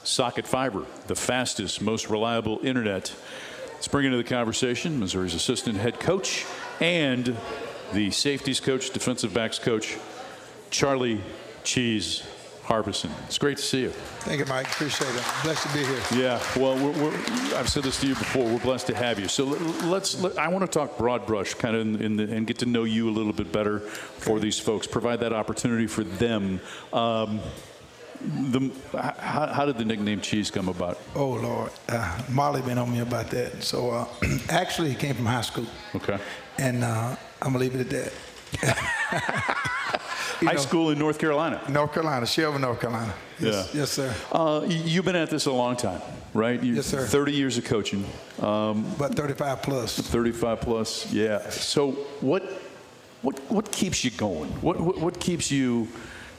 Socket Fiber, the fastest, most reliable internet. Let's bring into the conversation Missouri's assistant head coach and the safeties coach, defensive backs coach, Charlie Cheese Harbison. It's great to see you. Thank you, Mike. Appreciate it. Blessed to be here. Yeah, well, we're, we're, I've said this to you before. We're blessed to have you. So let's. Let, I want to talk broad brush, kind of, in, in the, and get to know you a little bit better for these folks. Provide that opportunity for them. Um, the, how, how, did the nickname Cheese come about? Oh Lord, uh, Molly been on me about that. So uh, <clears throat> actually, it came from high school. Okay. And uh, I'm gonna leave it at that. <laughs> High know, school in North Carolina. North Carolina, Shelby, North Carolina. Yes, yeah. yes, sir. Uh, you've been at this a long time, right? You, yes, sir. 30 years of coaching. Um, About 35 plus. 35 plus, yeah. So what, what, what keeps you going? What, what, what keeps you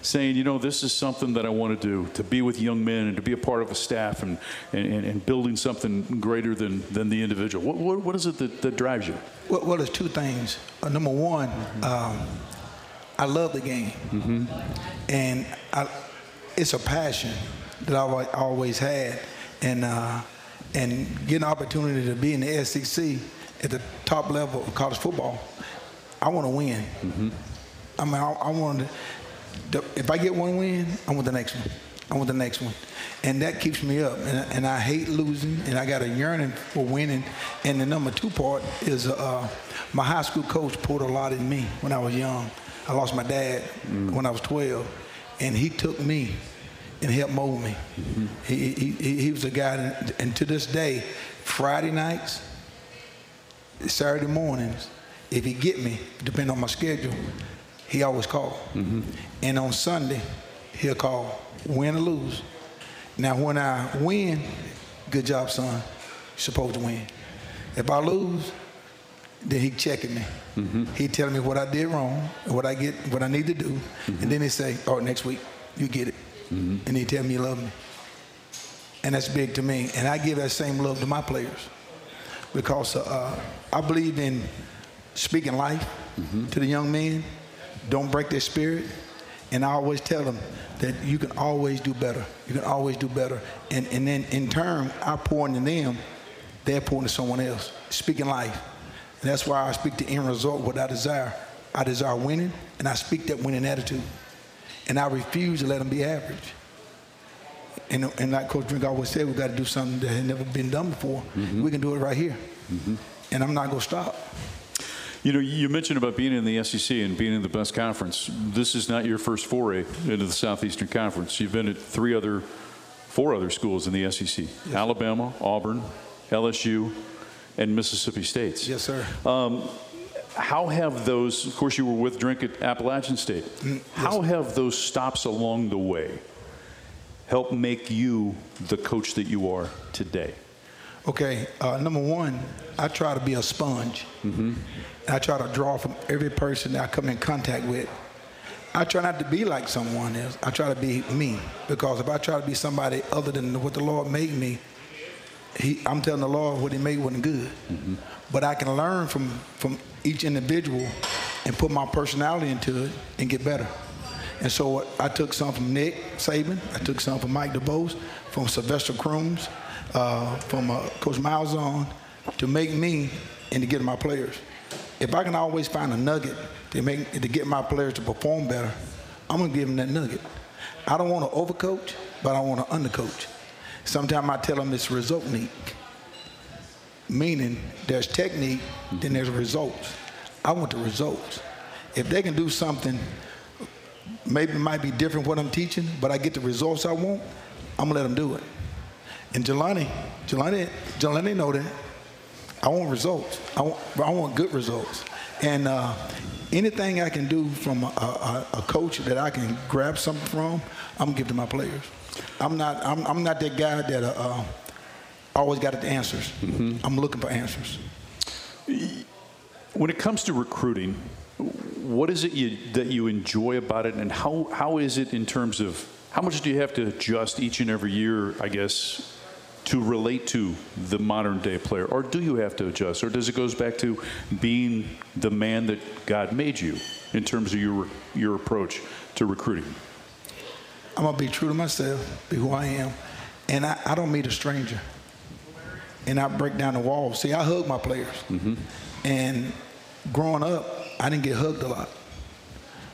saying, you know, this is something that I want to do, to be with young men and to be a part of a staff and, and, and building something greater than, than the individual? What, what, what is it that, that drives you? Well, well, there's two things. Uh, number one, um, I love the game, mm-hmm. and I, it's a passion that I've always had, and uh, and getting an opportunity to be in the SEC at the top level of college football, I want to win. Mm-hmm. I mean, I, I want to. If I get one win, I want the next one. I want the next one, and that keeps me up. And, and I hate losing, and I got a yearning for winning. And the number two part is uh, my high school coach poured a lot in me when I was young I lost my dad mm. when I was 12, and he took me and helped mold me. Mm-hmm. He, he, he was a guy, and to this day, Friday nights, Saturday mornings, if he get me, depending on my schedule, he always call. And on Sunday, he'll call, win or lose. Now, when I win, good job, son. You're supposed to win. If I lose, then he checking me. He telling me what I did wrong, what I get, what I need to do, and then he say, "Oh, next week you get it," and he tell me he love me, and that's big to me. And I give that same love to my players because uh, I believe in speaking life to the young men. Don't break their spirit, and I always tell them that you can always do better. You can always do better, and and then in turn, I pour into them they're pouring to someone else. Speaking life. And that's why I speak the end result, what I desire. I desire winning, and I speak that winning attitude. And I refuse to let them be average. And, and like Coach Drink always said, we got to do something that had never been done before. Mm-hmm. We can do it right here. Mm-hmm. And I'm not going to stop. You know, you mentioned about being in the SEC and being in the best conference. This is not your first foray into the Southeastern Conference. You've been at three other, four other schools in the SEC: Alabama, Auburn, LSU, and Mississippi States. Yes, sir. Um, how have those? Of course, you were with Drink at Appalachian State. How have those stops along the way helped make you the coach that you are today? Okay, uh, number one, I try to be a sponge. I try to draw from every person that I come in contact with. I try not to be like someone else. I try to be me because if I try to be somebody other than what the Lord made me, he, I'm telling the Lord what He made wasn't good. But I can learn from from each individual and put my personality into it and get better. And so I took some from Nick Saban. I took some from Mike DuBose, from Sylvester Crooms, uh, from uh, Coach on, to make me and to get my players. If I can always find a nugget to make to get my players to perform better, I'm gonna give them that nugget. I don't want to overcoach, but I want to undercoach. Sometimes I tell them it's result need, meaning there's technique, then there's results. I want the results. If they can do something, maybe it might be different what I'm teaching, but I get the results I want, I'm gonna let them do it. And Jelani, Jelani, Jelani know that. I want results. I want, I want good results. And uh, anything I can do from a, a, a coach that I can grab something from, I'm gonna give to my players. I'm not. I'm, I'm not that guy that uh, uh, always got the answers. I'm looking for answers. When it comes to recruiting, what is it you, that you enjoy about it, and how, how is it in terms of how much do you have to adjust each and every year, I guess, to relate to the modern day player? Or do you have to adjust? Or does it goes back to being the man that God made you in terms of your, your approach to recruiting? I'm gonna be true to myself, be who I am, and I, I don't meet a stranger. And I break down the walls. See, I hug my players, mm-hmm. and growing up, I didn't get hugged a lot.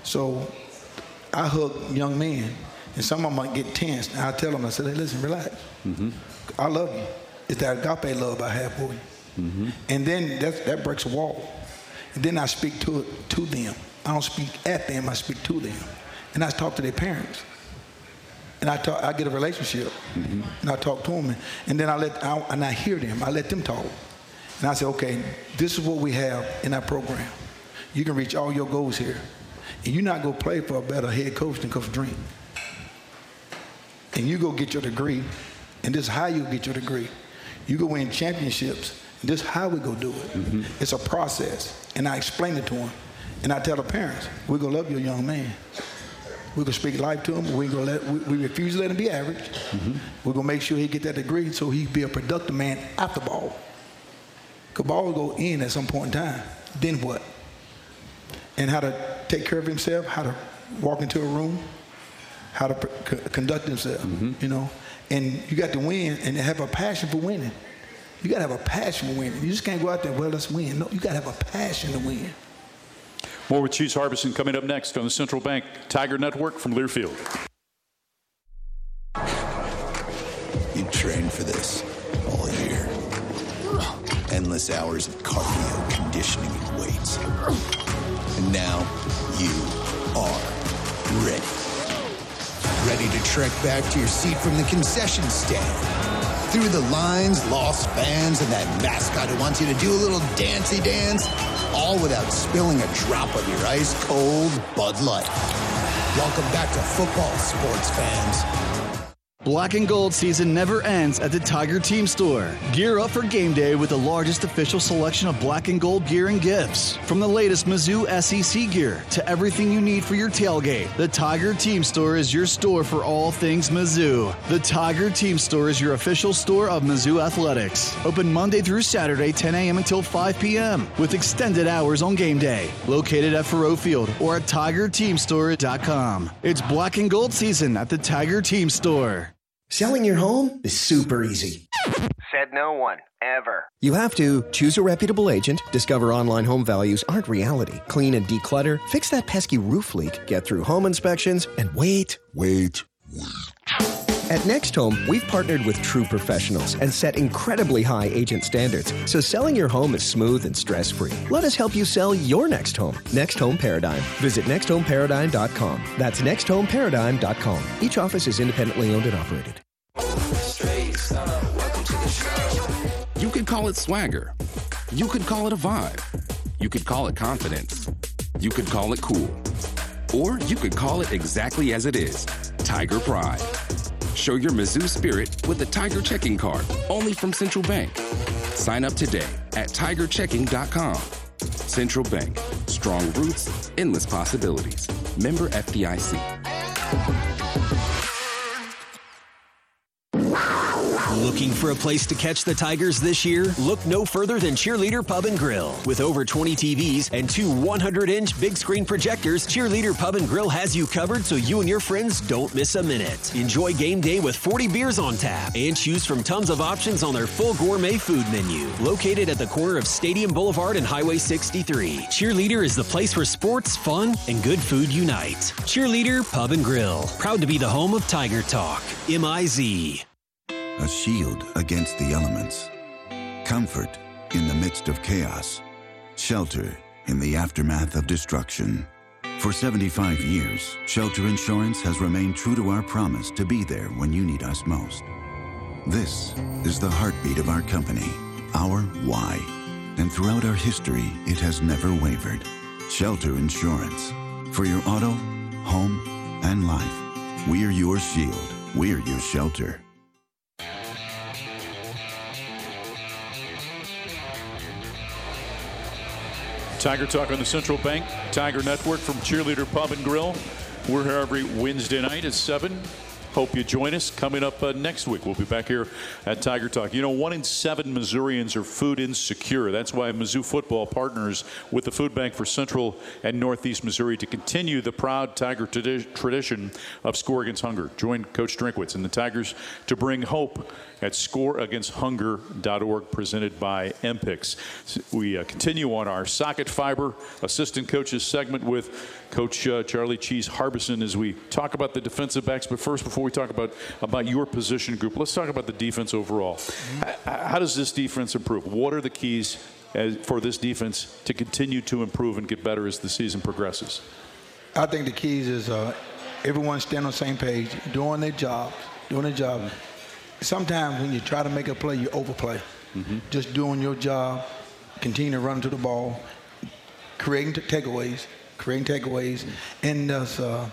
So I hug young men, and some of them might get tense. And I tell them, I said, hey, listen, relax. Mm-hmm. I love you. It's that agape love I have for you. Mm-hmm. And then that, that breaks a wall. And then I speak to to them. I don't speak at them, I speak to them. And I talk to their parents. And I talk, I get a relationship. And I talk to them. And, and then I let, I, and I hear them. I let them talk. And I say, okay, this is what we have in our program. You can reach all your goals here. And you're not to play for a better head coach than Coach Drink. And you go get your degree, and this is how you get your degree. You go win championships, and this is how we go do it. Mm-hmm. It's a process. And I explain it to them. And I tell the parents, we're to love your young man. We're going to speak life to him. We're gonna let, we, we refuse to let him be average. Mm-hmm. We're going to make sure he get that degree so he be a productive man after ball. Because ball will go in at some point in time. Then what? And how to take care of himself, how to walk into a room, how to c- conduct himself, mm-hmm. you know. And you got to win and have a passion for winning. You got to have a passion for winning. You just can't go out there, well, let's win. No, you got to have a passion to win. More with Cheese Harbison coming up next on the Central Bank Tiger Network from Learfield. You trained for this all year. Endless hours of cardio, conditioning, and weights. And now you are ready. Ready to trek back to your seat from the concession stand. through the lines, lost fans, and that mascot who wants you to do a little dancey dance, all without spilling a drop of your ice cold Bud Light. Welcome back to football, sports fans. Black and gold season never ends at the Tiger Team Store. Gear up for game day with the largest official selection of black and gold gear and gifts. From the latest Mizzou SEC gear to everything you need for your tailgate, the Tiger Team Store is your store for all things Mizzou. The Tiger Team Store is your official store of Mizzou Athletics. Open Monday through Saturday, 10 a.m. until 5 p.m. with extended hours on game day. Located at Faurot Field or at TigerTeamStore.com. It's black and gold season at the Tiger Team Store. Selling your home is super easy. Said no one, ever. You have to choose a reputable agent, discover online home values aren't reality, clean and declutter, fix that pesky roof leak, get through home inspections, and wait, wait, wait. At Next Home, we've partnered with true professionals and set incredibly high agent standards, so selling your home is smooth and stress free. Let us help you sell your next home. Next Home Paradigm. Visit nexthomeparadigm.com. That's nexthomeparadigm.com. Each office is independently owned and operated. You could call it swagger. You could call it a vibe. You could call it confidence. You could call it cool. Or you could call it exactly as it is Tiger Pride. Show your Mizzou spirit with the Tiger checking card, only from Central Bank. Sign up today at tigerchecking.com. Central Bank, strong roots, endless possibilities. Member FDIC. Looking for a place to catch the Tigers this year? Look no further than Cheerleader Pub and Grill. With over 20 TVs and two 100 inch big screen projectors, Cheerleader Pub and Grill has you covered so you and your friends don't miss a minute. Enjoy game day with 40 beers on tap and choose from tons of options on their full gourmet food menu. Located at the corner of Stadium Boulevard and Highway 63, Cheerleader is the place where sports, fun, and good food unite. Cheerleader Pub and Grill. Proud to be the home of Tiger Talk. MIZ. A shield against the elements. Comfort in the midst of chaos. Shelter in the aftermath of destruction. For 75 years, Shelter Insurance has remained true to our promise to be there when you need us most. This is the heartbeat of our company, our why. And throughout our history, it has never wavered. Shelter Insurance. For your auto, home, and life. We're your shield. We're your shelter. Tiger Talk on the Central Bank Tiger Network from Cheerleader Pub and Grill. We're here every Wednesday night at 7. Hope you join us. Coming up uh, next week, we'll be back here at Tiger Talk. You know, one in seven Missourians are food insecure. That's why Mizzou football partners with the Food Bank for Central and Northeast Missouri to continue the proud Tiger tradi- tradition of Score Against Hunger. Join Coach Drinkwitz and the Tigers to bring hope at scoreagainsthunger.org, presented by MPIX. We uh, continue on our socket fiber assistant coaches segment with Coach uh, Charlie Cheese Harbison as we talk about the defensive backs. But first, before we talk about, about your position group, let's talk about the defense overall. How, how does this defense improve? What are the keys as, for this defense to continue to improve and get better as the season progresses? I think the keys is uh, everyone stand on the same page, doing their job, doing their job. Sometimes when you try to make a play, you overplay. Mm-hmm. Just doing your job, continue to run to the ball, creating takeaways, creating takeaways, and just uh,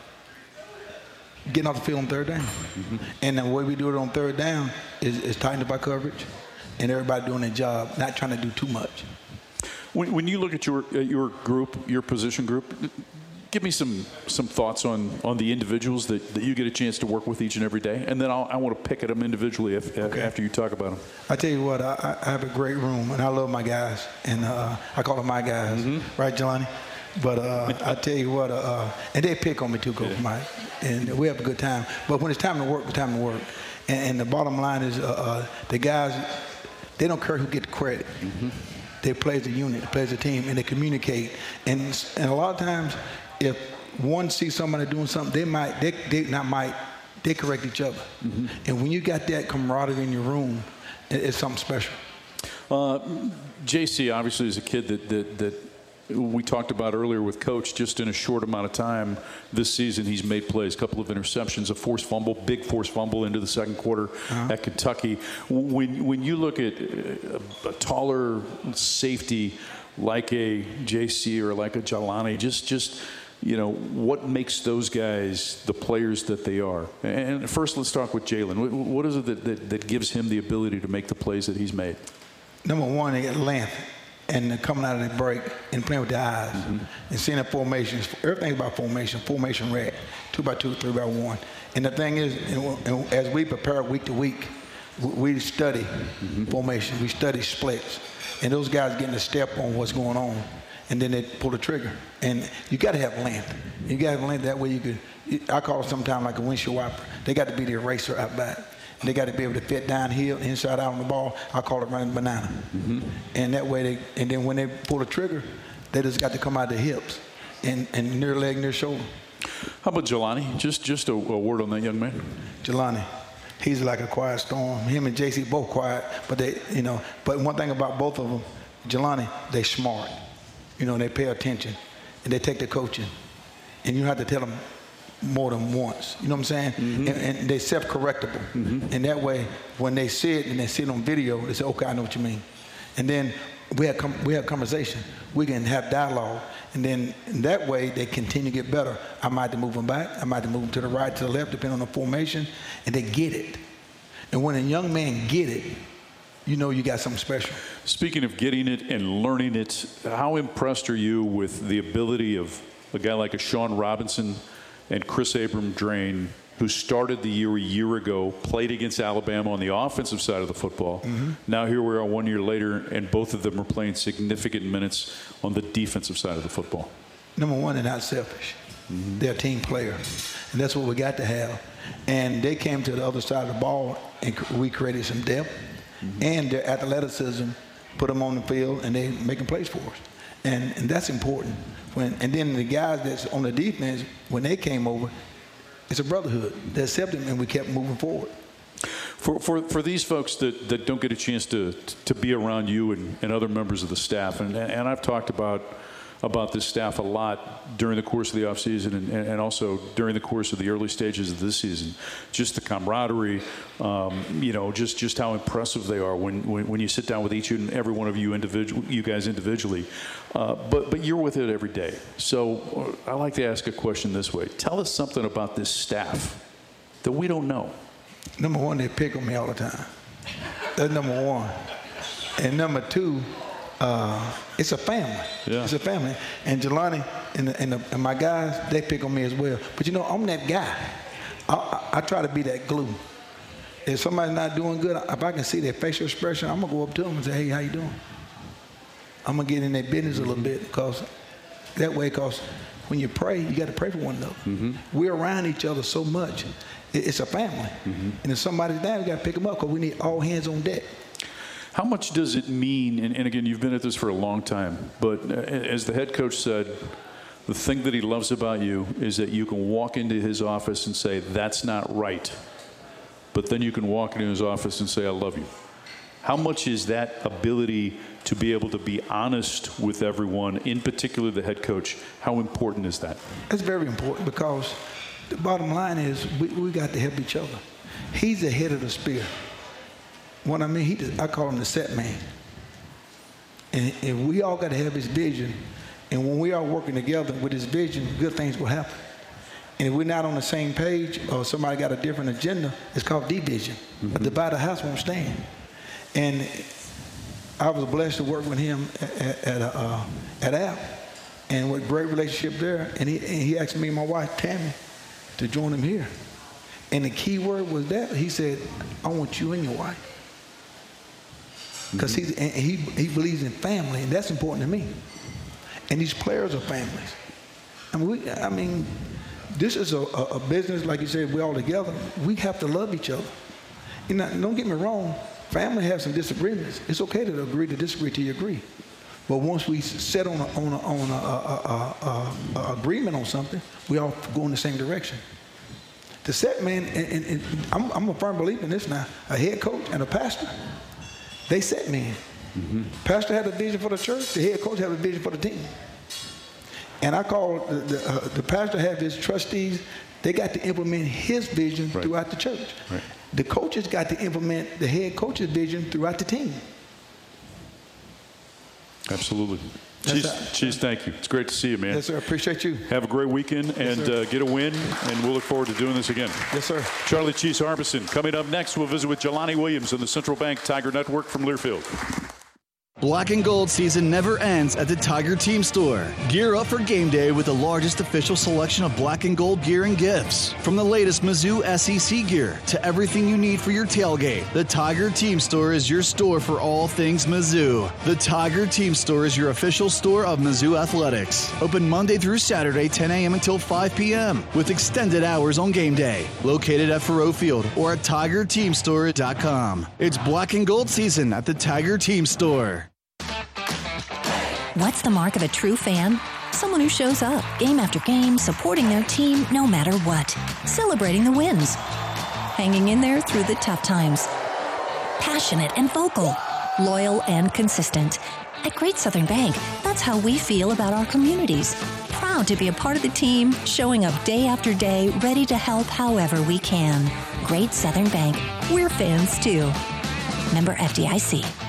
getting off the field on third down. Mm-hmm. And the way we do it on third down is, is tightened by coverage, and everybody doing their job, not trying to do too much. When, when you look at your uh, your group, your position group, give me some some thoughts on on the individuals that, that you get a chance to work with each and every day, and then I'll, i want to pick at them individually if, okay. after you talk about them. I tell you what, I, I, have a great room, and I love my guys, and uh, I call them my guys, mm-hmm. right, Jelani? But uh, I tell you what, uh, and they pick on me too, Coach yeah. Mike, and we have a good time. But when it's time to work, it's time to work. And, and the bottom line is, uh, uh, the guys, they don't care who gets the credit. Mm-hmm. They play as a unit, they play as a team, and they communicate. And, and a lot of times, if one sees somebody doing something, they might, they, they not might, they correct each other. Mm-hmm. And when you got that camaraderie in your room, it, it's something special. Uh, JC obviously is a kid that, that, that we talked about earlier with Coach, just in a short amount of time this season, he's made plays, a couple of interceptions, a forced fumble, big forced fumble into the second quarter uh-huh. at Kentucky. When, when you look at a, a taller safety like a JC or like a Jelani, just, just – you know, what makes those guys the players that they are? And first, let's talk with Jalen. What is it that, that, that, gives him the ability to make the plays that he's made? Number one, they get length and coming out of the break and playing with the eyes mm-hmm. and seeing the formations. Everything's about formation, formation red, two by two, three by one. And the thing is, as we prepare week to week, we study mm-hmm. formation, we study splits, and those guys getting a step on what's going on and then they pull the trigger. And you got to have length. You got to have length that way you could. I call it sometimes like a windshield wiper. They got to be the eraser out back. And they got to be able to fit downhill, inside out on the ball. I call it running banana. Mm-hmm. And that way they, and then when they pull the trigger, they just got to come out of the hips and, and near leg, near shoulder. How about Jelani? Just just a, a word on that young man. Jelani, he's like a quiet storm. Him and JC both quiet, but they, you know. But one thing about both of them, Jelani, they smart you know, they pay attention and they take the coaching. And you have to tell them more than once. You know what I'm saying? Mm-hmm. And, and they're self-correctable. Mm-hmm. And that way, when they see it and they see it on video, they say, okay, I know what you mean. And then we have, com- we have conversation. We can have dialogue. And then that way, they continue to get better. I might have to move them back. I might have to move them to the right, to the left, depending on the formation. And they get it. And when a young man get it, you know you got something special. Speaking of getting it and learning it, how impressed are you with the ability of a guy like a Shawn Robinson and Kris Abrams-Draine, who started the year a year ago, played against Alabama on the offensive side of the football. Mm-hmm. Now here we are one year later, and both of them are playing significant minutes on the defensive side of the football. Number one, they're not selfish. Mm-hmm. They're a team player, and that's what we got to have. And they came to the other side of the ball, and we created some depth mm-hmm. and their athleticism put them on the field and they making plays for us. And, and that's important. When, and then the guys that's on the defense, when they came over, it's a brotherhood. They accepted them and we kept moving forward. For, for, for these folks that, that don't get a chance to, to be around you and, and other members of the staff, and, and I've talked about about this staff a lot during the course of the offseason and, and also during the course of the early stages of this season. Just the camaraderie, um, you know, just, just how impressive they are when, when, when, you sit down with each and every one of you individual, you guys individually. Uh, but, but you're with it every day. So uh, I like to ask a question this way. Tell us something about this staff that we don't know. Number one, they pick on me all the time. That's number one. And number two, uh, it's a family. Yeah. It's a family. And Jelani and, the, and, the, and, my guys, they pick on me as well. But you know, I'm that guy. I, I, I, try to be that glue. If somebody's not doing good, if I can see their facial expression, I'm gonna go up to them and say, "Hey, how you doing?" I'm gonna get in their business a little bit because that way, because when you pray, you got to pray for one another. Mm-hmm. We're around each other so much. It's a family, mm-hmm. and if somebody's down, we got to pick them up because we need all hands on deck. How much does it mean? And, and, again, you've been at this for a long time, but uh, as the head coach said, the thing that he loves about you is that you can walk into his office and say, That's not right. But then you can walk into his office and say, I love you. How much is that ability to be able to be honest with everyone, in particular the head coach, how important is that? It's very important because the bottom line is we, we got to help each other. He's the head of the spear. What I mean, he just, I call him the set man. And, and we all got to have his vision. And when we are working together with his vision, good things will happen. And if we're not on the same page or somebody got a different agenda, it's called division. Mm-hmm. A divided house won't stand. And I was blessed to work with him at, at, uh, at App and with a great relationship there. And he, and he asked me and my wife, Tammy, to join him here. And the key word was that. He said, I want you and your wife because mm-hmm. he he believes in family, and that's important to me. And these players are families. I mean, we, I mean this is a, a, business, like you said, we're all together. We have to love each other. You know, don't get me wrong, family has some disagreements. It's okay to agree to disagree you agree. But once we set on a, on a, on a, a, agreement on something, we all go in the same direction. The set man, and, and, and I'm, I'm a firm believer in this now, a head coach and a pastor they set me. Mm-hmm. Pastor had a vision for the church. The head coach had a vision for the team. And I call the, the, uh, the pastor have his trustees. They got to implement his vision right. throughout the church. Right. The coaches got to implement the head coach's vision throughout the team. Absolutely. Cheese, Cheese, thank you. It's great to see you, man. Yes, sir. Appreciate you. Have a great weekend and yes, uh, get a win, and we'll look forward to doing this again. Yes, sir. Charlie Cheese Harbison. Coming up next, we'll visit with Jelani Williams on the Central Bank Tiger Network from Learfield. Black and gold season never ends at the Tiger Team Store. Gear up for game day with the largest official selection of black and gold gear and gifts. From the latest Mizzou SEC gear to everything you need for your tailgate, the Tiger Team Store is your store for all things Mizzou. The Tiger Team Store is your official store of Mizzou Athletics. Open Monday through Saturday, 10 a.m. until 5 p.m. with extended hours on game day. Located at Faurot Field or at TigerTeamStore.com. It's black and gold season at the Tiger Team Store. What's the mark of a true fan? Someone who shows up game after game, supporting their team no matter what, celebrating the wins, hanging in there through the tough times. Passionate and vocal, loyal and consistent. At Great Southern Bank, that's how we feel about our communities. Proud to be a part of the team, showing up day after day, ready to help however we can. Great Southern Bank, we're fans too. Member FDIC.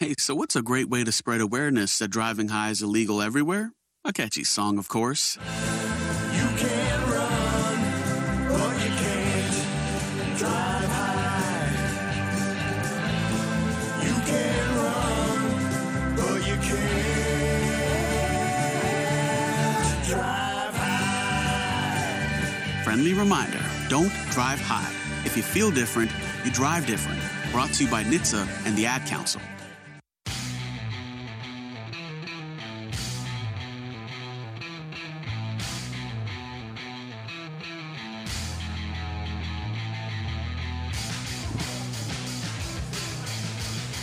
Hey, so what's a great way to spread awareness that driving high is illegal everywhere? A catchy song, of course. You can run, but you can't drive high. You can run, but you can't drive high. Friendly reminder don't drive high. If you feel different, you drive different. Brought to you by NHTSA and the Ad Council.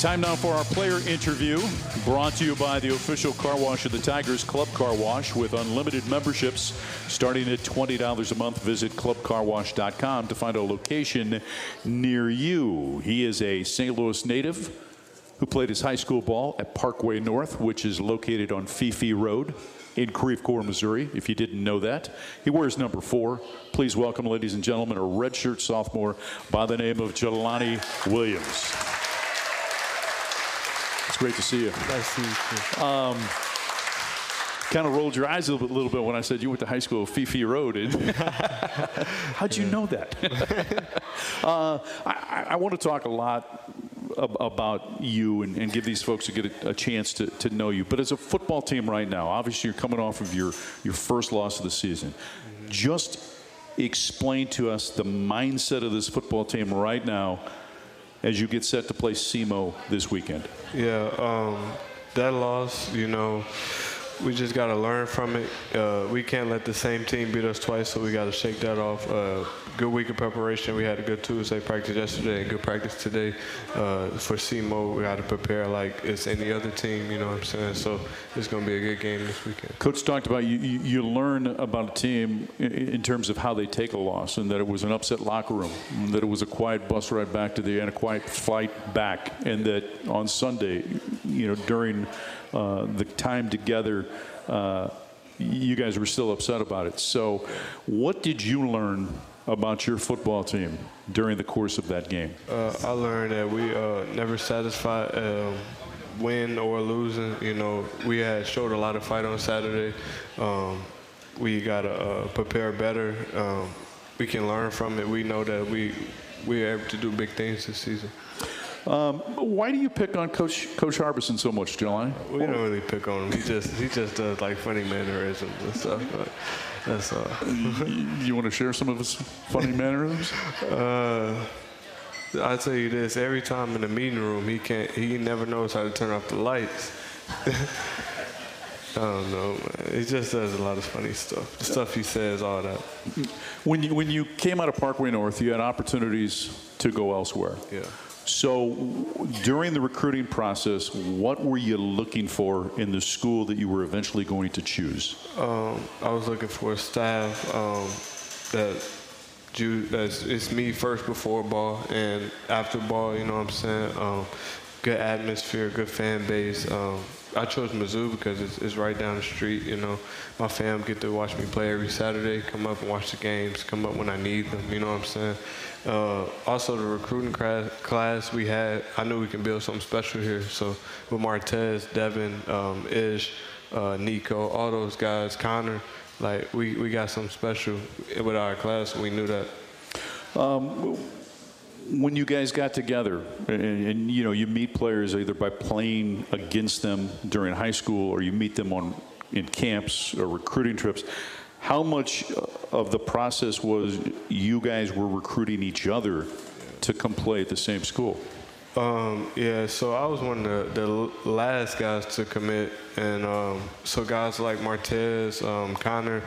Time now for our player interview, brought to you by the official car wash of the Tigers, Club Car Wash, with unlimited memberships starting at $20 a month. Visit clubcarwash.com to find a location near you. He is a St. Louis native who played his high school ball at Parkway North, which is located on Fee Fee Road in Creve Missouri, if you didn't know that. He wears number four. Please welcome, ladies and gentlemen, a redshirt sophomore by the name of Jelani Williams. It's great to see you. Nice to see you. Um, kind of rolled your eyes a little bit, little bit, when I said you went to high school Fee Fee Road. <laughs> How'd you know that? <laughs> uh, I, I, want to talk a lot ab- about you and, and, give these folks to get a, a chance to, to, know you. But as a football team right now, obviously you're coming off of your, your first loss of the season. Mm-hmm. Just explain to us the mindset of this football team right now as you get set to play SEMO this weekend? Yeah, um, that loss, you know, we just got to learn from it. Uh, we can't let the same team beat us twice, so we got to shake that off. Uh, good week of preparation. We had a good Tuesday practice yesterday and good practice today. Uh, for SEMO, we got to prepare like it's any other team, you know what I'm saying? So it's going to be a good game this weekend. Coach talked about you, you, learn about a team in terms of how they take a loss and that it was an upset locker room, that it was a quiet bus ride back to the and a quiet flight back, and that on Sunday, you know, during uh, the time together, uh, you guys were still upset about it. So, what did you learn about your football team during the course of that game? Uh, I learned that we uh, never satisfied. Um, win or losing, you know, we had showed a lot of fight on Saturday. Um, we got to uh, prepare better. Um, we can learn from it. We know that we we are able to do big things this season. Um, why do you pick on Coach Coach Harbison so much, Jelani? We don't really pick on him. He just he just does like funny mannerisms and stuff. That's all. you want to share some of his funny <laughs> mannerisms? Uh, I tell you this: every time in the meeting room, he can't. He never knows how to turn off the lights. <laughs> I don't know, man. He just does a lot of funny stuff. The stuff he says, all that. When you, when you came out of Parkway North, you had opportunities to go elsewhere. Yeah. So during the recruiting process, what were you looking for in the school that you were eventually going to choose? Um, I was looking for a staff um, that Ju- that's it's me first before ball and after ball. You know what I'm saying? Um, good atmosphere, good fan base. Um, I chose Mizzou because it's, it's right down the street. You know, my fam get to watch me play every Saturday. Come up and watch the games. Come up when I need them. You know what I'm saying? Uh, also, the recruiting class we had, I knew we can build something special here. So with Martez, Devin, um, Ish, uh, Niko, all those guys, Connor, like we, we got something special with our class. We knew that. Um, when you guys got together and, and, you know you meet players either by playing against them during high school or you meet them on in camps or recruiting trips how much of the process was you guys were recruiting each other to come play at the same school Um, yeah, so I was one of the, the last guys to commit, and um, so guys like Martez, um, Connor,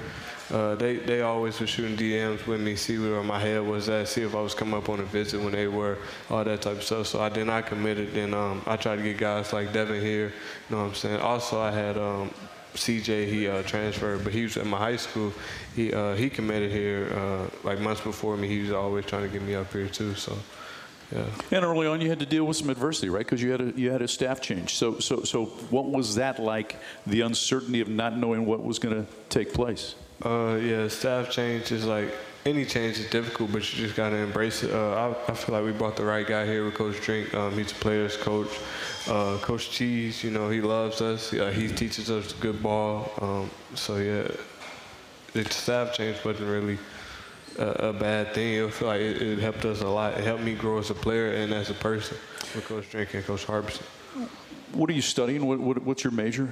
uh, they they always were shooting DMs with me, see where my head was at, see if I was coming up on a visit when they were, all that type of stuff. So I then I committed, um, I tried to get guys like Devin here. You know what I'm saying? Also, I had um, CJ. He uh, transferred, but he was at my high school. He uh, he committed here uh, like months before me. He was always trying to get me up here too. So. Yeah. and early on you had to deal with some adversity right because you had a you had a staff change so so so what was that like the uncertainty of not knowing what was going to take place Uh, yeah, staff change is like any change is difficult, but you just gotta embrace it. Uh, I, I feel like we brought the right guy here with Coach Drink. Um, he's a players coach. Uh, coach Cheese, you know, he loves us. Uh, he teaches us good ball. Um, so yeah, the staff change wasn't really a, a bad thing. I feel like it, it helped us a lot. It helped me grow as a player and as a person with Coach Drink and Coach Harbison. what are you studying what, what, what's your major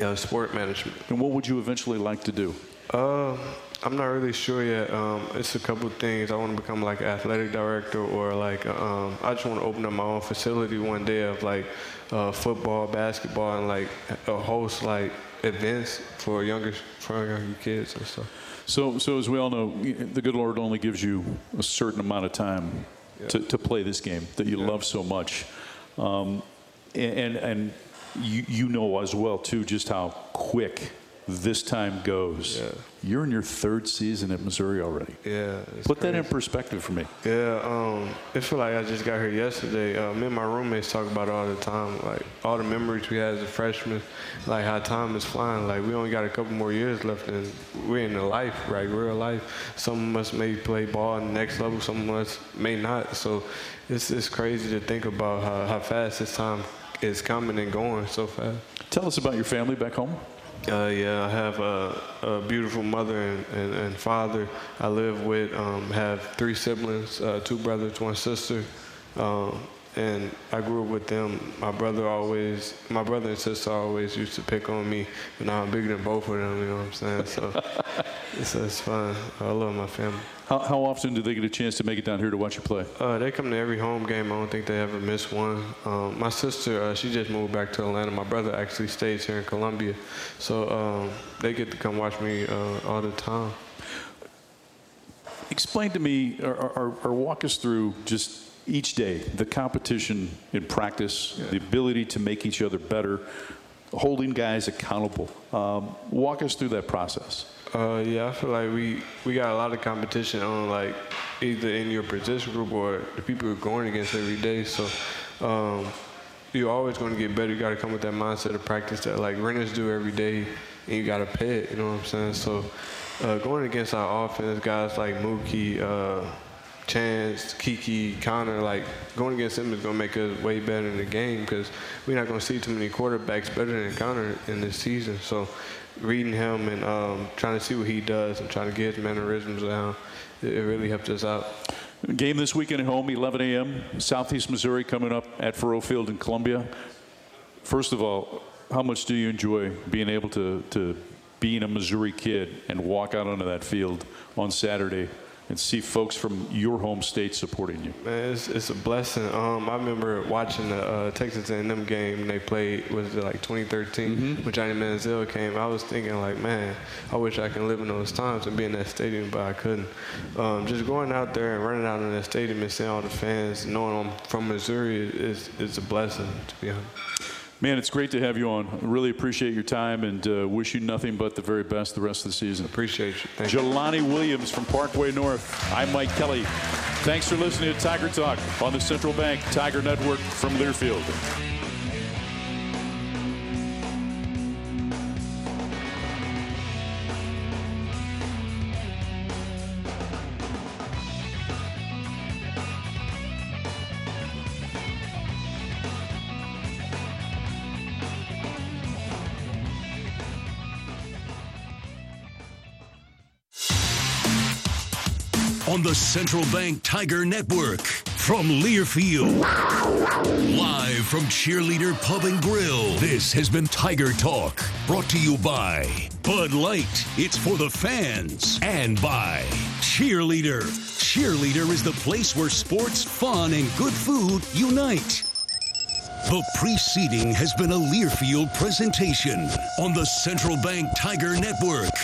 uh, sport management and what would you eventually like to do Uh, I'm not really sure yet. Um, it's a couple of things. I want to become like an athletic director, or like um, I just want to open up my own facility one day of like uh, football, basketball, and like a host like events for younger for younger kids and stuff. So, so as we all know, the good Lord only gives you a certain amount of time to, to play this game that you love so much, um, and and you you know as well too just how quick this time goes. You're in your third season at Missouri already. Yeah. Put that in perspective for me. Yeah, um, it feel like I just got here yesterday. Uh, me and my roommates talk about it all the time, like all the memories we had as a freshman, like how time is flying. Like we only got a couple more years left, and we're in the life, right, real life. Some of us may play ball on the next level, some of us may not. So it's it's crazy to think about how, how fast this time is coming and going so fast. Tell us about your family back home. Uh, yeah, I have a, a beautiful mother and, and, and father. I live with, um, have three siblings, uh, two brothers, one sister. Um, and I grew up with them. My brother always, my brother and sister always used to pick on me, and now I'm bigger than both of them. You know what I'm saying? So <laughs> it's, it's fun. I love my family. How, how often do they get a chance to make it down here to watch you play? Uh, they come to every home game. I don't think they ever miss one. Um, my sister, uh, she just moved back to Atlanta. My brother actually stays here in Columbia, so um, they get to come watch me uh, all the time. Explain to me or, or, or walk us through just each day the competition in practice, the ability to make each other better, holding guys accountable. Um, walk us through that process. Uh, yeah, I feel like we, we got a lot of competition on like either in your position group or the people you're going against every day. So um, you're always going to get better. You got to come with that mindset of practice that like runners do every day, and you got to pay it. You know what I'm saying? So uh, going against our offense, guys like Mookie. Uh, Chance, Kiki, Connor, like going against them is going to make us way better in the game because we're not going to see too many quarterbacks better than Connor in this season. So reading him and um, trying to see what he does and trying to get his mannerisms down, it, it really helped us out. Game this weekend at home, 11 a.m. Southeast Missouri coming up at Faurot Field in Columbia. First of all, how much do you enjoy being able to, to being a Missouri kid and walk out onto that field on Saturday and see folks from your home state supporting you? Man, it's, it's a blessing. Um, I remember watching the uh, Texas A&M game. They played was it like 2013 Mm-hmm. when Johnny Manziel came. I was thinking like, man, I wish I can live in those times and be in that stadium, but I couldn't. Um, just going out there and running out in that stadium and seeing all the fans, knowing I'm from Missouri, is is a blessing to be honest. Man, it's great to have you on. I really appreciate your time and uh, wish you nothing but the very best the rest of the season. Appreciate you. Thank you. Jelani Williams from Parkway North. I'm Mike Kelly. Thanks for listening to Tiger Talk on the Central Bank Tiger Network from Learfield. Central Bank Tiger Network from Learfield. Live from Cheerleader Pub and Grill. This has been Tiger Talk, brought to you by Bud Light. It's for the fans. And by Cheerleader. Cheerleader is the place where sports, fun, and good food unite. The preceding has been a Learfield presentation on the Central Bank Tiger Network.